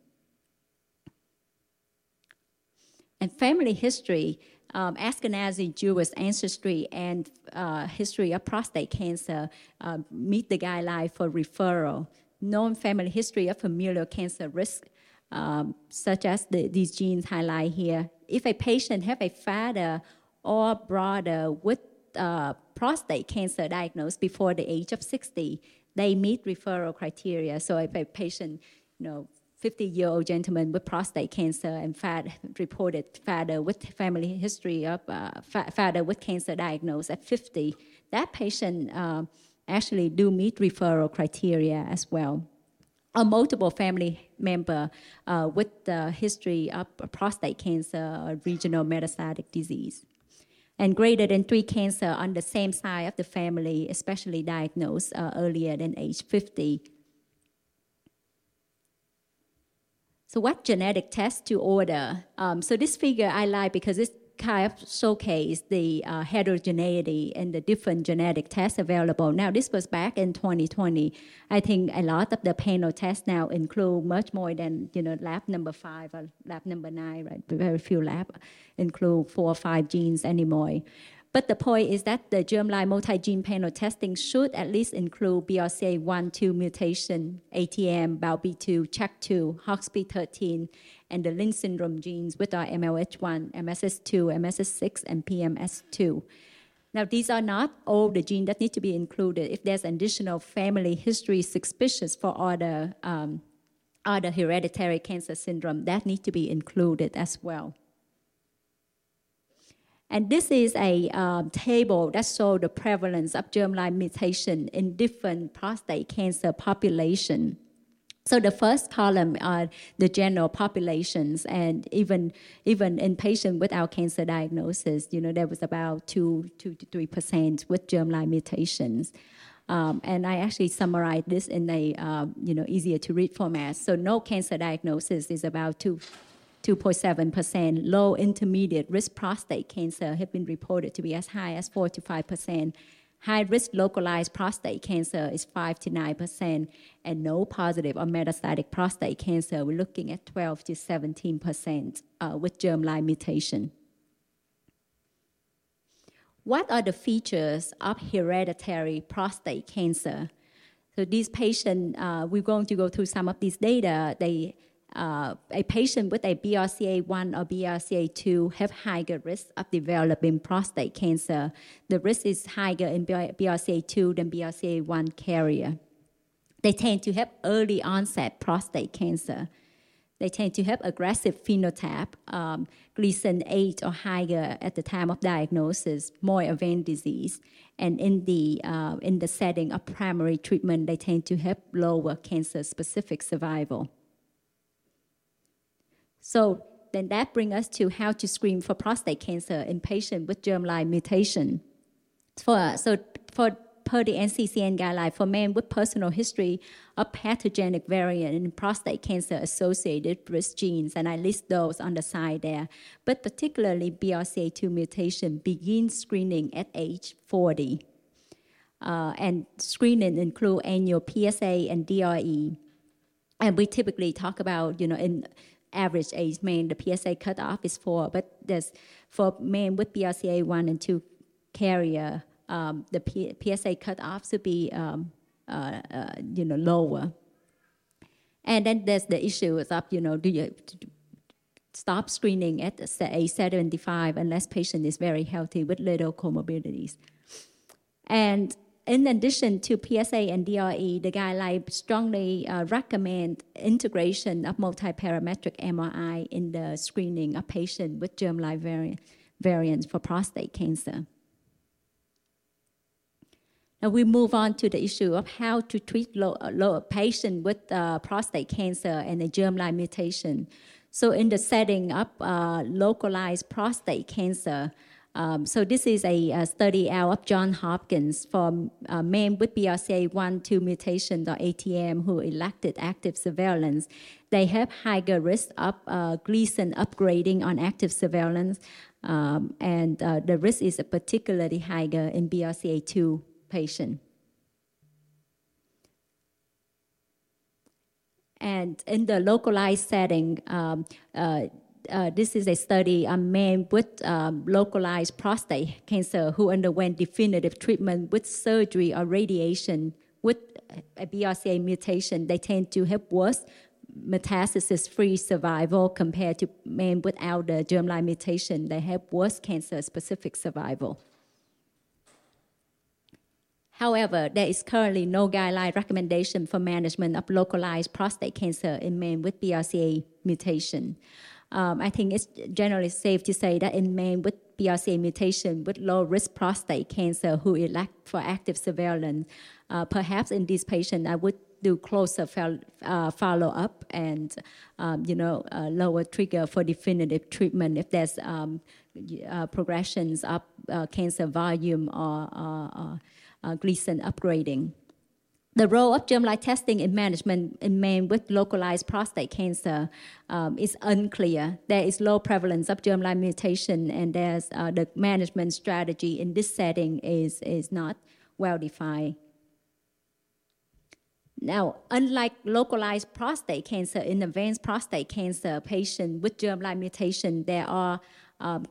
And family history, um, Ashkenazi Jewish ancestry and uh, history of prostate cancer uh, meet the guideline for referral. Known family history of familial cancer risk, um, such as the, these genes highlight here. If a patient have a father or brother with uh, prostate cancer diagnosed before the age of 60, they meet referral criteria. So if a patient, you know, 50 year old gentleman with prostate cancer and fat, reported father with family history of uh, father with cancer diagnosed at 50. That patient uh, actually do meet referral criteria as well. A multiple family member uh, with the history of prostate cancer or regional metastatic disease. and greater than three cancer on the same side of the family, especially diagnosed uh, earlier than age 50. So what genetic test to order? Um, so this figure I like because it kind of showcase the uh, heterogeneity and the different genetic tests available. Now, this was back in 2020. I think a lot of the panel tests now include much more than, you know, lab number five or lab number nine, right? Very few lab include four or five genes anymore. But the point is that the germline multi-gene panel testing should at least include BRCA1, 2 mutation, ATM, PALB2, CHEK2, HOXB13, and the Lynch syndrome genes with our MLH1, MSH2, MSH6, and PMS2. Now, these are not all the genes that need to be included. If there's additional family history suspicious for other, um, other hereditary cancer syndrome, that need to be included as well. And this is a um, table that shows the prevalence of germline mutation in different prostate cancer population. So the first column are the general populations, and even even in patients without cancer diagnosis, you know, there was about two two to three percent with germline mutations. Um, and I actually summarized this in a uh, you know easier to read format. So no cancer diagnosis is about two 2.7%. Low intermediate risk prostate cancer have been reported to be as high as 4 to 5%. High risk localized prostate cancer is 5 to 9%, and node positive or metastatic prostate cancer, we're looking at 12 to 17% uh, with germline mutation. What are the features of hereditary prostate cancer? So these patients, uh, we're going to go through some of these data. They uh, a patient with a BRCA1 or BRCA2 have higher risk of developing prostate cancer. The risk is higher in BRCA2 than BRCA1 carrier. They tend to have early onset prostate cancer. They tend to have aggressive phenotype, um, Gleason 8 or higher at the time of diagnosis, more advanced disease. And in the, uh, in the setting of primary treatment, they tend to have lower cancer specific survival. So then that brings us to how to screen for prostate cancer in patients with germline mutation. For, so for per the NCCN guideline for men with personal history of pathogenic variant in prostate cancer associated risk genes, and I list those on the side there. But particularly BRCA2 mutation begins screening at age 40. Uh, and screening include annual PSA and DRE. And we typically talk about, you know, in average age men, the PSA cutoff is four, but there's for men with BRCA one and two carrier, um, the P- PSA cutoff should be um, uh, uh, you know lower. And then there's the issue of you know do you stop screening at age 75 unless patient is very healthy with little comorbidities. And in addition to PSA and DRE, the guideline strongly uh, recommend integration of multiparametric MRI in the screening of patients with germline variant, variants for prostate cancer. Now we move on to the issue of how to treat low, low patient with uh, prostate cancer and a germline mutation. So in the setting of uh, localized prostate cancer, um, so this is a, a, study out of John Hopkins for uh, men with BRCA1 2 mutation or ATM who elected active surveillance. They have higher risk of uh, Gleason upgrading on active surveillance, um, and uh, the risk is particularly higher in BRCA2 patient. And in the localized setting, um, uh, uh, this is a study on men with um, localized prostate cancer who underwent definitive treatment with surgery or radiation with a BRCA mutation. They tend to have worse metastasis-free survival compared to men without the germline mutation. They have worse cancer-specific survival. However, there is currently no guideline recommendation for management of localized prostate cancer in men with BRCA mutation um, I think it's generally safe to say that in men with BRCA mutation with low risk prostate cancer who elect for active surveillance, uh, perhaps in this patient, I would do closer uh, follow up and um, you know lower trigger for definitive treatment if there's um, uh, progressions of uh, cancer volume or, or uh, Gleason upgrading. The role of germline testing in management in men with localized prostate cancer um, is unclear. There is low prevalence of germline mutation, and there's uh, the management strategy in this setting is, is not well defined. Now, unlike localized prostate cancer, in advanced prostate cancer patient with germline mutation, there are um,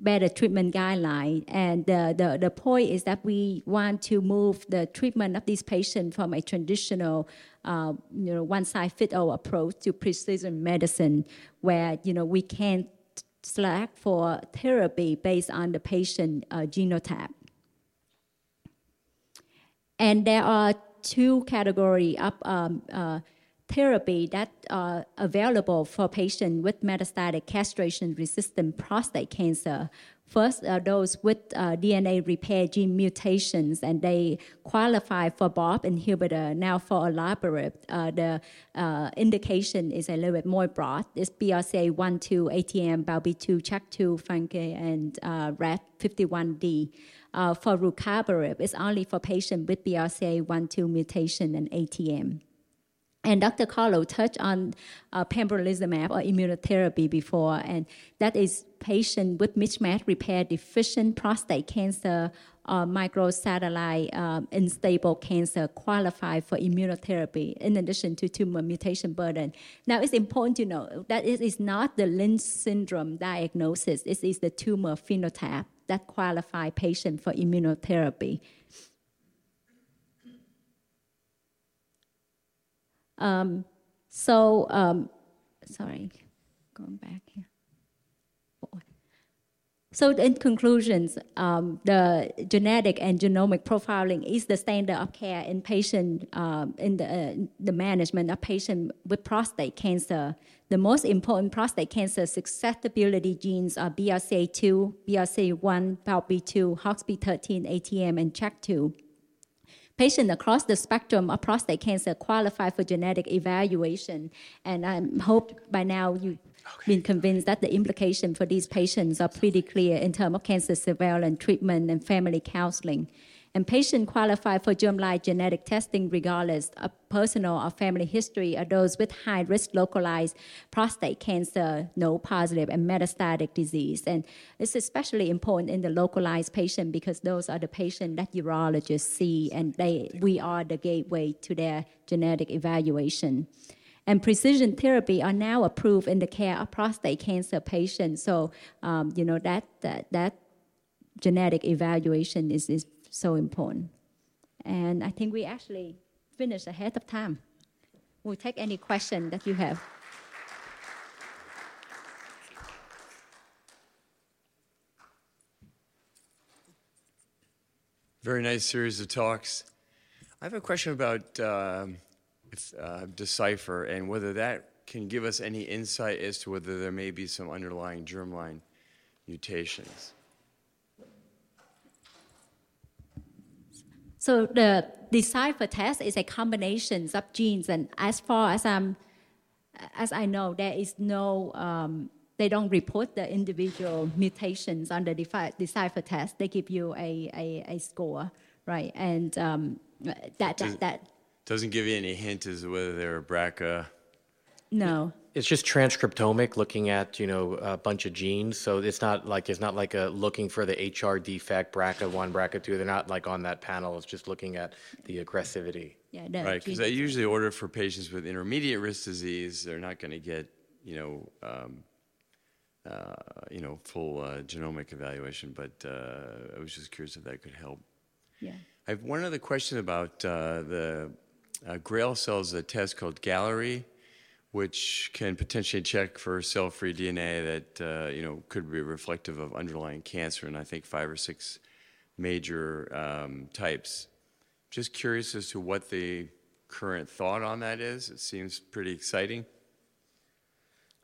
better treatment guideline. And the, the, the point is that we want to move the treatment of these patients from a traditional, uh, you know, one-size-fits-all approach to precision medicine, where you know we can select for therapy based on the patient uh, genotype. And there are two categories of um, uh, therapy that are available for patients with metastatic castration-resistant prostate cancer. First, are those with uh, DNA repair gene mutations, and they qualify for PARP inhibitor. Now, for olaparib, uh, the uh, indication is a little bit more broad. It's BRCA1, 2, ATM, PALB2, CHEK2, FANCA, and uh, RAD51D. Uh, for rucaparib, it's only for patients with BRCA1, 2 mutation and ATM. And Dr. Carlo touched on uh, pembrolizumab or immunotherapy before, and that is patient with mismatch repair deficient prostate cancer or microsatellite um, unstable cancer qualify for immunotherapy in addition to tumor mutation burden. Now, it's important to know that it is not the Lynch syndrome diagnosis, it is the tumor phenotype that qualify patient for immunotherapy. Um, so, um, sorry, going back here. So, in conclusions, um, the genetic and genomic profiling is the standard of care in patient um, in the, uh, the management of patients with prostate cancer. The most important prostate cancer susceptibility genes are BRCA2, BRCA1, PALB2, HOXB13, ATM, and CHEK2. Patients across the spectrum of prostate cancer qualify for genetic evaluation, and I hope by now you've okay. been convinced that the implications for these patients are pretty clear in terms of cancer surveillance, treatment, and family counseling and patients qualify for germline genetic testing regardless of personal or family history are those with high risk localized prostate cancer, node positive, and metastatic disease. And it's especially important in the localized patient because those are the patients that urologists see, and they, we are the gateway to their genetic evaluation. And precision therapy are now approved in the care of prostate cancer patients. So, um, you know, that, that, that genetic evaluation is, is so important. And I think we actually finished ahead of time. We'll take any question that you have. Very nice series of talks. I have a question about uh, if, uh, Decipher and whether that can give us any insight as to whether there may be some underlying germline mutations. So the decipher test is a combination of genes, and as far as I'm, as I know, there is no. Um, they don't report the individual mutations on the decipher test. They give you a, a, a score, right? And um, that, that, that doesn't give you any hint as to whether they're BRCA. No it's just transcriptomic, looking at you know a bunch of genes. So it's not like it's not like a looking for the HR defect, BRCA one, BRCA two. They're not like on that panel. It's just looking at the aggressivity. Yeah, no, right. Because they usually order for patients with intermediate risk disease. They're not going to get you know. Um, uh, you know, full uh, genomic evaluation, but uh, I was just curious if that could help. Yeah. I have one other question about uh, the uh, Grail cells, a test called Galleri which can potentially check for cell-free DNA that uh, you know could be reflective of underlying cancer, and I think five or six major um, types. Just curious as to what the current thought on that is. It seems pretty exciting.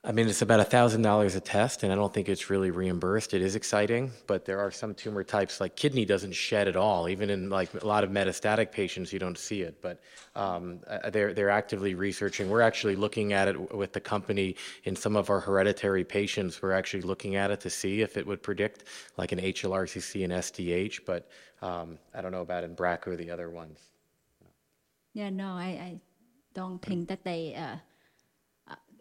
I mean, it's about $1,000 a test, and I don't think it's really reimbursed. It is exciting, but there are some tumor types, like kidney doesn't shed at all. Even in like a lot of metastatic patients, you don't see it. But um, uh, they're, they're actively researching. We're actually looking at it with the company in some of our hereditary patients. We're actually looking at it to see if it would predict like an HLRCC and SDH, but um, I don't know about in BRCA or the other ones. Yeah, no, I, I don't think that they... Uh,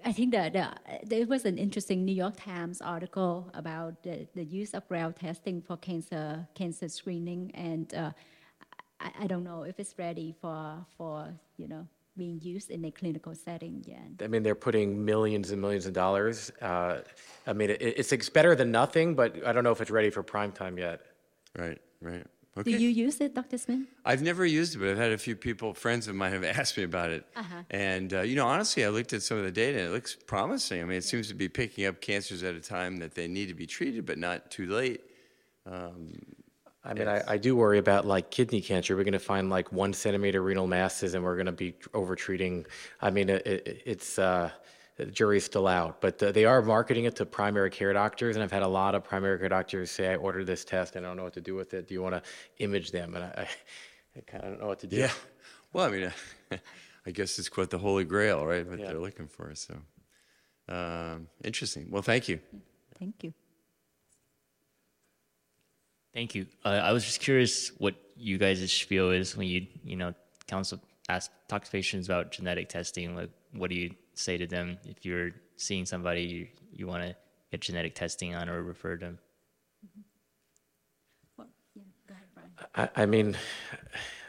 I think that the, there was an interesting New York Times article about the, the use of GRAIL testing for cancer cancer screening, and uh, I, I, don't know if it's ready for for you know being used in a clinical setting yet. I mean, they're putting millions and millions of dollars. Uh, I mean, it, it's, it's better than nothing, but I don't know if it's ready for prime time yet. Right, right. Okay. Do you use it, Dr. Smith? I've never used it, but I've had a few people, friends of mine, have (laughs) asked me about it. Uh-huh. And, uh, you know, honestly, I looked at some of the data and it looks promising. I mean, it seems to be picking up cancers at a time that they need to be treated, but not too late. Um, I mean, I, I, do worry about like kidney cancer. We're going to find like one centimeter renal masses and we're going to be over treating. I mean, it, it, it's. Uh, the jury's still out, but uh, they are marketing it to primary care doctors. And I've had a lot of primary care doctors say, I ordered this test and I don't know what to do with it. Do you want to image them? And I, I, I kind of don't know what to do. Yeah. Well, I mean, (laughs) I guess it's quite the holy grail, right? What yeah. they're looking for. So um, interesting. Well, thank you. Thank you. Thank you. Uh, I was just curious what you guys' spiel is when you, you know, counsel, ask, talk to patients about genetic testing. Like, what do you say to them if you're seeing somebody you, you want to get genetic testing on or refer them? Well, yeah, go ahead, I, I mean,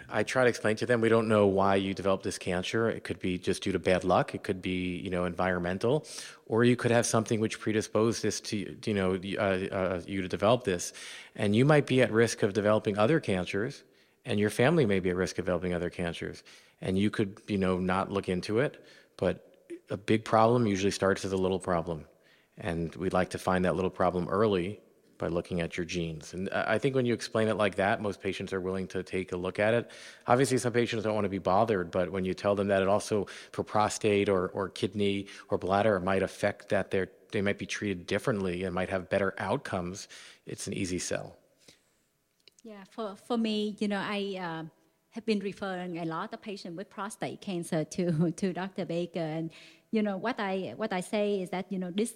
I try to explain to them we don't know why you developed this cancer. It could be just due to bad luck. It could be you know environmental, or you could have something which predisposed this to you know uh, uh, you to develop this, and you might be at risk of developing other cancers, and your family may be at risk of developing other cancers, and you could you know not look into it, but a big problem usually starts as a little problem. And we'd like to find that little problem early by looking at your genes. And I think when you explain it like that, most patients are willing to take a look at it. Obviously, some patients don't want to be bothered, but when you tell them that it also, for prostate or, or kidney or bladder, might affect that they're, they might be treated differently and might have better outcomes, it's an easy sell. Yeah, for, for me, you know, I. Uh, have been referring a lot of patients with prostate cancer to, (laughs) to Dr. Baker. And, you know, what I, what I say is that, you know, this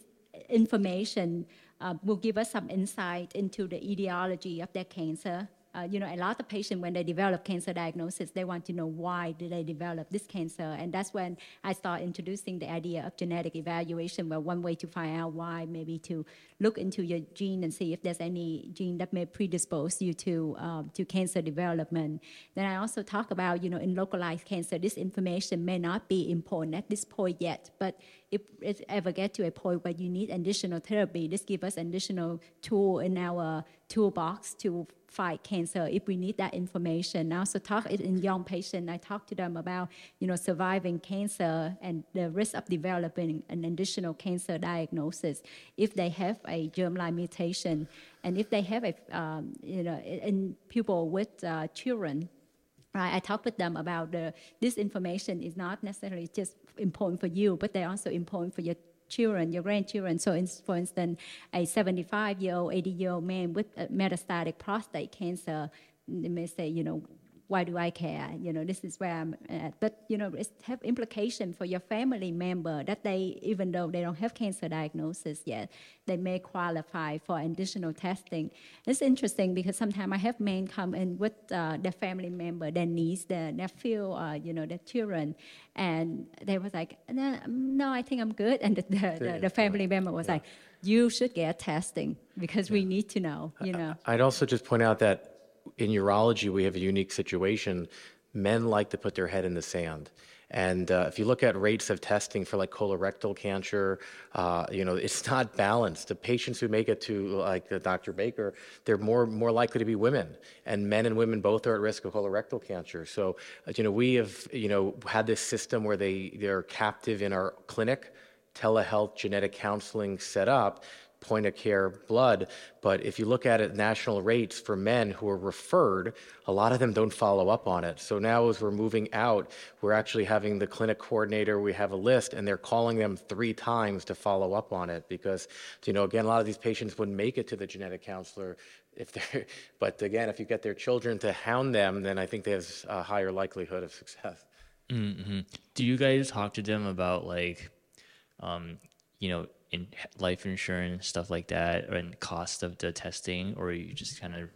information uh, will give us some insight into the etiology of their cancer uh, you know, a lot of patients when they develop cancer diagnosis, they want to know why did they develop this cancer, and that's when I start introducing the idea of genetic evaluation. Well, one way to find out why, maybe to look into your gene and see if there's any gene that may predispose you to um, to cancer development. Then I also talk about, you know, in localized cancer, this information may not be important at this point yet, but if it ever get to a point where you need additional therapy, this gives us additional tool in our toolbox to fight cancer if we need that information. I also talk in young patients, I talk to them about, you know, surviving cancer and the risk of developing an additional cancer diagnosis if they have a germline mutation and if they have a, um, you know, in people with uh, children Right, I talk with them about the, this information is not necessarily just important for you, but they're also important for your children, your grandchildren. So, in, for instance, a 75 year old, 80 year old man with metastatic prostate cancer, they may say, you know, why do I care? You know, this is where I'm at. But, you know, it have implication for your family member that they, even though they don't have cancer diagnosis yet, they may qualify for additional testing. It's interesting because sometimes I have men come in with uh, their family member, their niece, their nephew, uh, you know, their children, and they was like, no, no I think I'm good. (laughs) And the, the, the, the family member was yeah. like, you should get testing because yeah. we need to know, you know. I'd also just point out that in urology, we have a unique situation. Men like to put their head in the sand. And uh, if you look at rates of testing for like colorectal cancer, uh, you know, it's not balanced. The patients who make it to like the Dr. Baker, they're more more likely to be women, and men and women both are at risk of colorectal cancer. So, uh, you know, we have you know had this system where they they're captive in our clinic, telehealth genetic counseling set up point of care blood. But if you look at it, national rates for men who are referred, a lot of them don't follow up on it. So now, as we're moving out, we're actually having the clinic coordinator, we have a list, and they're calling them three times to follow up on it because, you know, again, a lot of these patients wouldn't make it to the genetic counselor if they're, (laughs) but again, if you get their children to hound them, then I think there's a higher likelihood of success. Mm-hmm. Do you guys talk to them about like, um, you know, in life insurance stuff like that, and cost of the testing, or you just kind of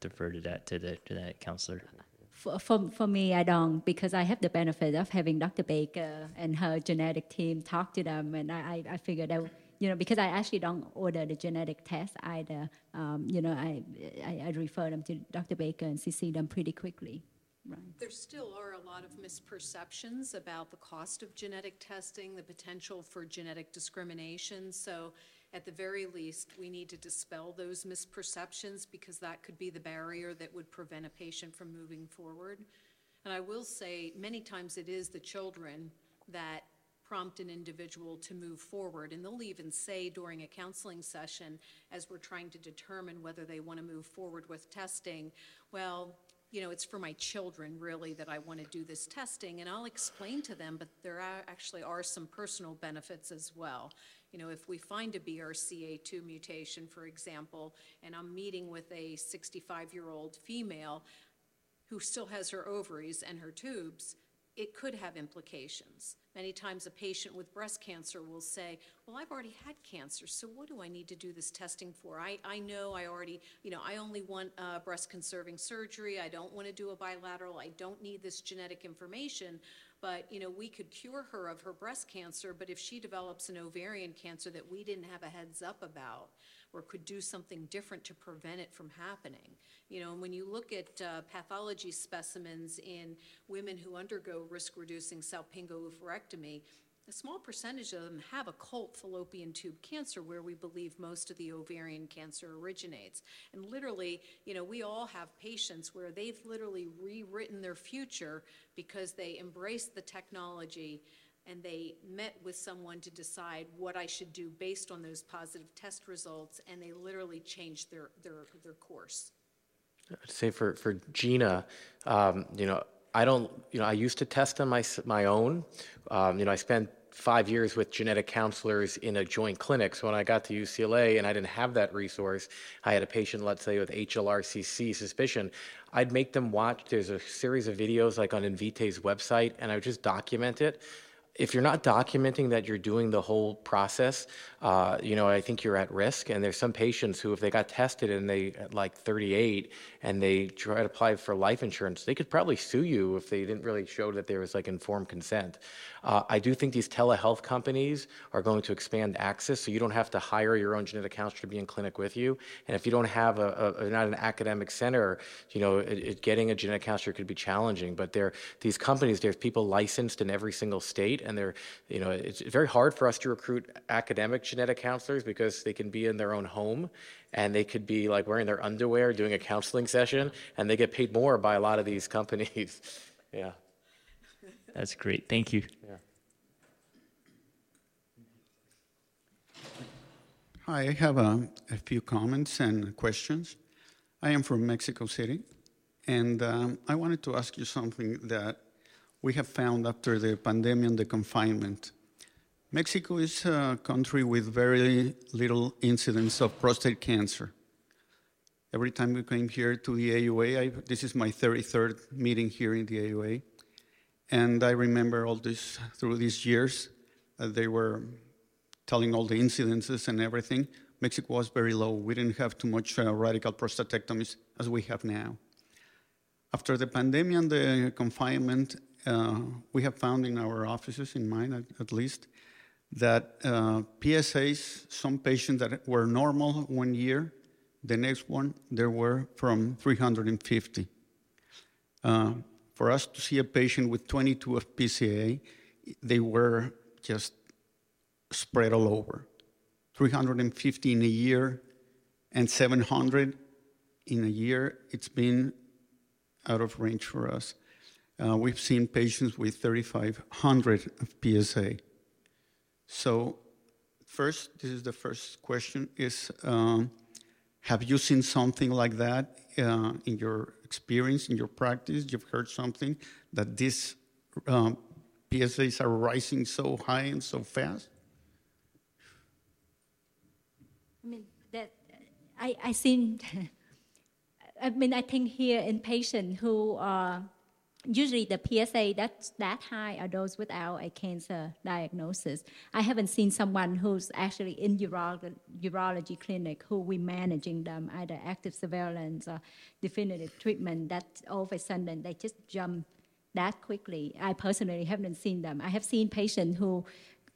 defer to that to the to that counselor? For, for, for me, I don't because I have the benefit of having Dr. Baker and her genetic team talk to them, and I, I figured out you know, because I actually don't order the genetic test either. Um, you know, I, I, I refer them to Dr. Baker and see them pretty quickly. Right. There still are a lot of misperceptions about the cost of genetic testing, the potential for genetic discrimination. So, at the very least, we need to dispel those misperceptions because that could be the barrier that would prevent a patient from moving forward. And I will say, many times it is the children that prompt an individual to move forward. And they'll even say during a counseling session, as we're trying to determine whether they want to move forward with testing, well, you know, it's for my children really that I want to do this testing. And I'll explain to them, but there are, actually are some personal benefits as well. You know, if we find a BRCA2 mutation, for example, and I'm meeting with a 65 year old female who still has her ovaries and her tubes, it could have implications. Many times, a patient with breast cancer will say, Well, I've already had cancer, so what do I need to do this testing for? I, I know I already, you know, I only want uh, breast conserving surgery. I don't want to do a bilateral. I don't need this genetic information. But, you know, we could cure her of her breast cancer, but if she develops an ovarian cancer that we didn't have a heads up about, or could do something different to prevent it from happening. You know, and when you look at uh, pathology specimens in women who undergo risk reducing salpingo-oophorectomy, a small percentage of them have occult fallopian tube cancer where we believe most of the ovarian cancer originates. And literally, you know, we all have patients where they've literally rewritten their future because they embraced the technology and they met with someone to decide what I should do based on those positive test results, and they literally changed their, their, their course. I'd say for, for Gina, um, you know, I don't, you know, I used to test on my, my own. Um, you know, I spent five years with genetic counselors in a joint clinic. So when I got to UCLA and I didn't have that resource, I had a patient, let's say, with HLRCC suspicion. I'd make them watch. There's a series of videos like on Invitae's website, and I would just document it if you're not documenting that you're doing the whole process, uh, you know, I think you're at risk. And there's some patients who, if they got tested and they at like 38 and they try to apply for life insurance, they could probably sue you if they didn't really show that there was like informed consent. Uh, I do think these telehealth companies are going to expand access, so you don't have to hire your own genetic counselor to be in clinic with you. And if you don't have a, a not an academic center, you know, it, it, getting a genetic counselor could be challenging. But there, these companies, there's people licensed in every single state, and they're, you know, it's very hard for us to recruit academic genetic counselors because they can be in their own home and they could be like wearing their underwear doing a counseling session and they get paid more by a lot of these companies (laughs) yeah that's great. Thank you. Yeah. Hi, I have a, a, few comments and questions. I am from Mexico City, and um, I wanted to ask you something that we have found after the pandemic and the confinement. Mexico is a country with very little incidence of prostate cancer. Every time we came here to the AUA, I, this is my 33rd meeting here in the AUA, and I remember all this through these years. Uh, they were telling all the incidences and everything. Mexico was very low. We didn't have too much uh, radical prostatectomies as we have now. After the pandemic and the confinement, uh, we have found in our offices, in mine at, at least, that uh, PSAs, some patients that were normal one year, the next one, there were from 350. Uh, for us to see a patient with 22 of PSA, they were just spread all over. 350 in a year and 700 in a year, it's been out of range for us. Uh, we've seen patients with 3,500 of PSA. So first, this is the first question, is um, have you seen something like that uh, in your experience, in your practice? You've heard something that these um, PSAs are rising so high and so fast? I mean, that I, I seen, (laughs) I mean, I think here in patients who are usually the PSA that's that high are those without a cancer diagnosis. I haven't seen someone who's actually in urology, urology clinic who we managing them either active surveillance or definitive treatment. That all of a sudden they just jump that quickly. I personally haven't seen them. I have seen patients who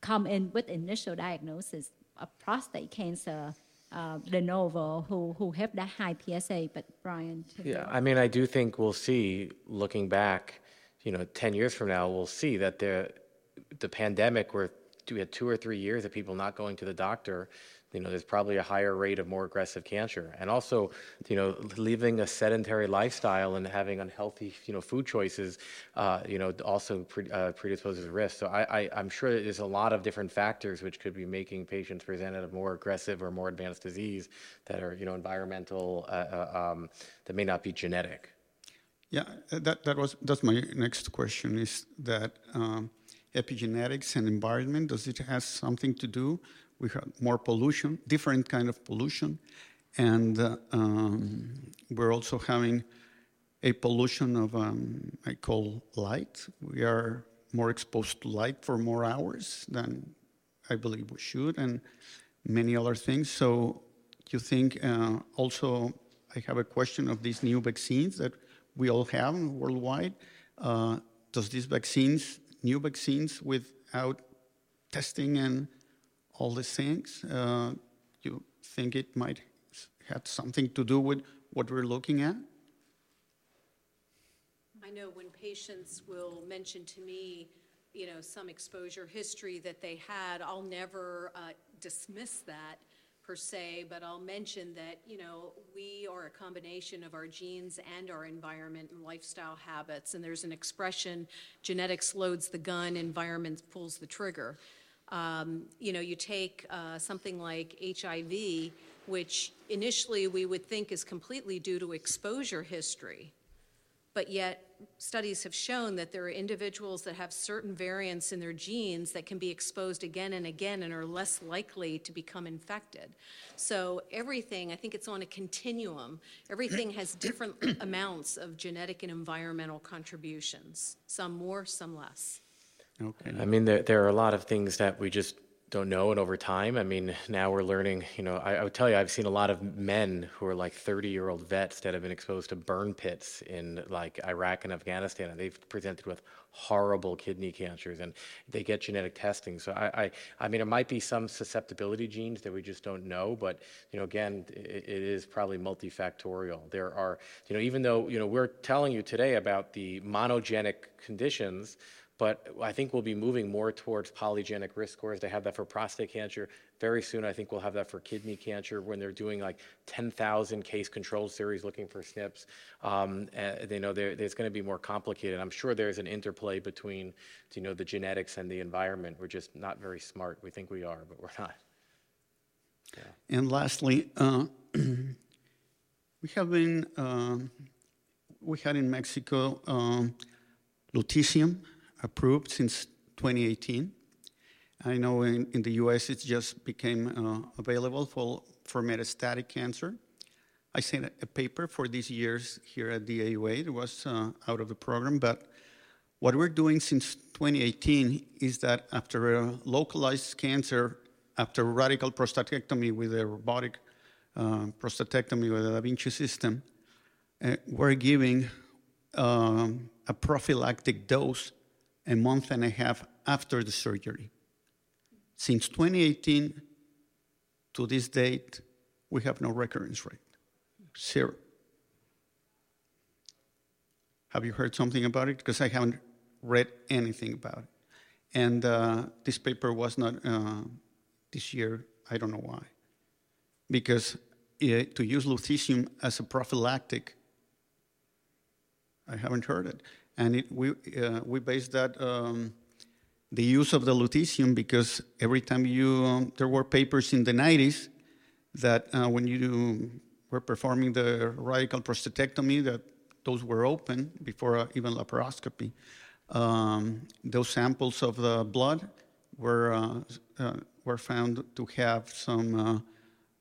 come in with initial diagnosis of prostate cancer uh, de novo who, who have that high PSA, but Brian. Yeah, I mean, I do think we'll see, looking back, you know, 10 years from now, we'll see that the, the pandemic where we had two or three years of people not going to the doctor you know, there's probably a higher rate of more aggressive cancer. And also, you know, living a sedentary lifestyle and having unhealthy, you know, food choices, uh, you know, also pre- uh, predisposes risk. So I, I, am sure there's a lot of different factors which could be making patients present at a more aggressive or more advanced disease that are, you know, environmental, uh, uh um, that may not be genetic. Yeah, that, that was that's my next question. Is that um, epigenetics and environment does it have something to do we have more pollution, different kind of pollution, and uh, um, we're also having a pollution of um, I call light. We are more exposed to light for more hours than I believe we should, and many other things. So you think uh, also I have a question of these new vaccines that we all have worldwide. Uh, does these vaccines, new vaccines without testing and all these things. Uh, you think it might have something to do with what we're looking at? I know when patients will mention to me, you know, some exposure history that they had, I'll never uh, dismiss that per se, but I'll mention that, you know, we are a combination of our genes and our environment and lifestyle habits. And there's an expression genetics loads the gun, environment pulls the trigger. Um, you know, you take uh, something like HIV, which initially we would think is completely due to exposure history, but yet studies have shown that there are individuals that have certain variants in their genes that can be exposed again and again and are less likely to become infected. So everything, I think it's on a continuum. Everything has different (coughs) amounts of genetic and environmental contributions, some more, some less. Okay. I mean, there, there are a lot of things that we just don't know and over time i mean now we're learning you know I, I, would tell you i've seen a lot of men who are like 30 year old vets that have been exposed to burn pits in like iraq and afghanistan and they've presented with horrible kidney cancers and they get genetic testing so i i, I mean it might be some susceptibility genes that we just don't know but you know again it, it is probably multifactorial there are you know even though you know we're telling you today about the monogenic conditions but I think we'll be moving more towards polygenic risk scores. They have that for prostate cancer. Very soon, I think we'll have that for kidney cancer when they're doing like 10,000 case control series looking for SNPs. Um, they know it's going to be more complicated. I'm sure there's an interplay between, you know, the genetics and the environment. We're just not very smart. We think we are, but we're not. Yeah. And lastly, uh, (clears throat) we have been, uh, we had in Mexico um, lutetium approved since 2018. I know in, in the US it just became uh, available for, for metastatic cancer. I sent a paper for these years here at the AUA. It was uh, out of the program, but what we're doing since 2018 is that after a localized cancer, after radical prostatectomy with a robotic uh, prostatectomy with a Da Vinci system, uh, we're giving um, a prophylactic dose a month and a half after the surgery. Since 2018 to this date, we have no recurrence rate, zero. Have you heard something about it? Because I haven't read anything about it. And uh, this paper was not uh, this year, I don't know why. Because uh, to use lutetium as a prophylactic, I haven't heard it and it, we, uh, we based that um, the use of the lutetium because every time you, um, there were papers in the 90s that uh, when you were performing the radical prostatectomy, that those were open before uh, even laparoscopy. Um, those samples of the blood were, uh, uh were found to have some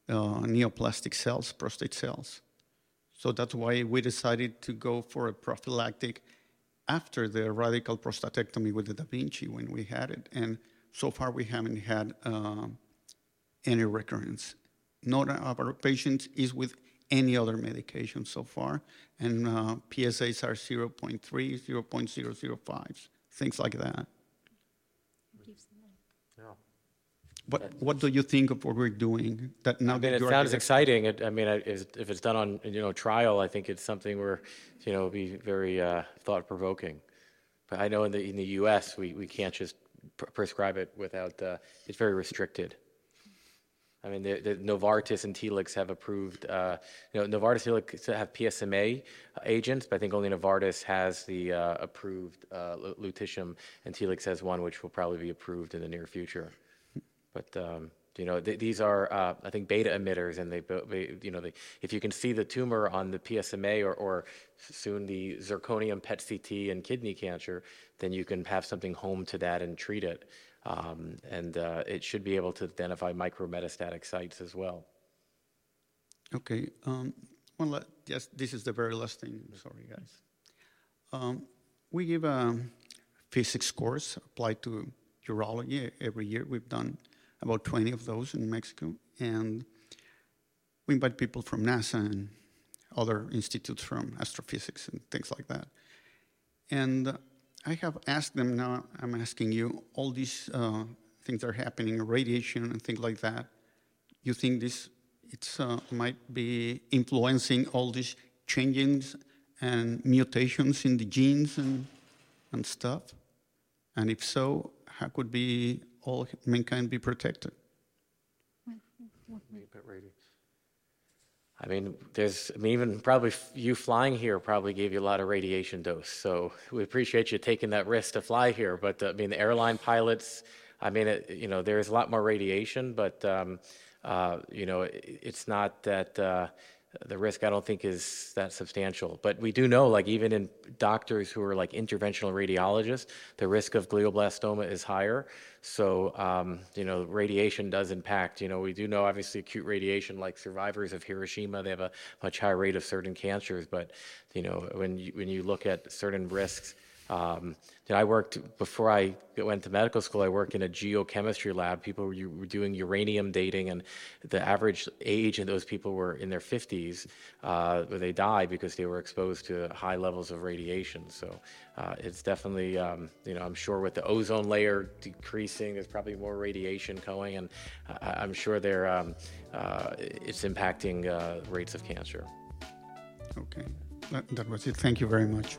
uh, neoplastic cells, prostate cells. So that's why we decided to go for a prophylactic after the radical prostatectomy with the Da Vinci when we had it. And so far we haven't had uh, any recurrence. None of our patients is with any other medication so far. And uh, PSAs are 0.3, 0.005, things like that. What, what do you think of what we're doing? That now I mean, it sounds exciting. It, I mean, if it's done on you know trial, I think it's something where you know be very uh, thought provoking. But I know in the in the U.S. we, we can't just pr- prescribe it without. Uh, it's very restricted. I mean, the, the Novartis and Telix have approved. Uh, you know, Novartis and Telix have PSMA agents, but I think only Novartis has the uh, approved uh, lutetium, and Telix has one which will probably be approved in the near future. But um, you know, th- these are uh, I think beta emitters, and they, you know, they, if you can see the tumor on the PSMA or, or soon the zirconium PET CT and kidney cancer, then you can have something home to that and treat it. Um, and uh, it should be able to identify micrometastatic sites as well. Okay. Um, well, yes, this is the very last thing. Sorry, guys. Um, we give a physics course applied to urology every year. We've done about 20 of those in Mexico. And we invite people from NASA and other institutes from astrophysics and things like that. And I have asked them now, I'm asking you, all these uh, things are happening, radiation and things like that. You think this it's, uh, might be influencing all these changes and mutations in the genes and, and stuff? And if so, how could be all mankind be protected. I mean, there's, I mean, even probably you flying here probably gave you a lot of radiation dose. So we appreciate you taking that risk to fly here. But uh, I mean, the airline pilots, I mean, it, you know, there's a lot more radiation, but, um, uh, you know, it, it's not that, uh, the risk I don't think is that substantial. But we do know, like even in doctors who are like interventional radiologists, the risk of glioblastoma is higher. So um, you know, radiation does impact. You know, we do know obviously acute radiation, like survivors of Hiroshima, they have a much higher rate of certain cancers. But you know, when you, when you look at certain risks. Um, you know, I worked before I went to medical school. I worked in a geochemistry lab. People were, doing uranium dating, and the average age of those people were in their 50s, uh, where they died because they were exposed to high levels of radiation. So uh, it's definitely, um, you know, I'm sure with the ozone layer decreasing, there's probably more radiation going, and I, am sure there um, uh, it's impacting uh, rates of cancer. Okay, that, that was it. Thank you very much.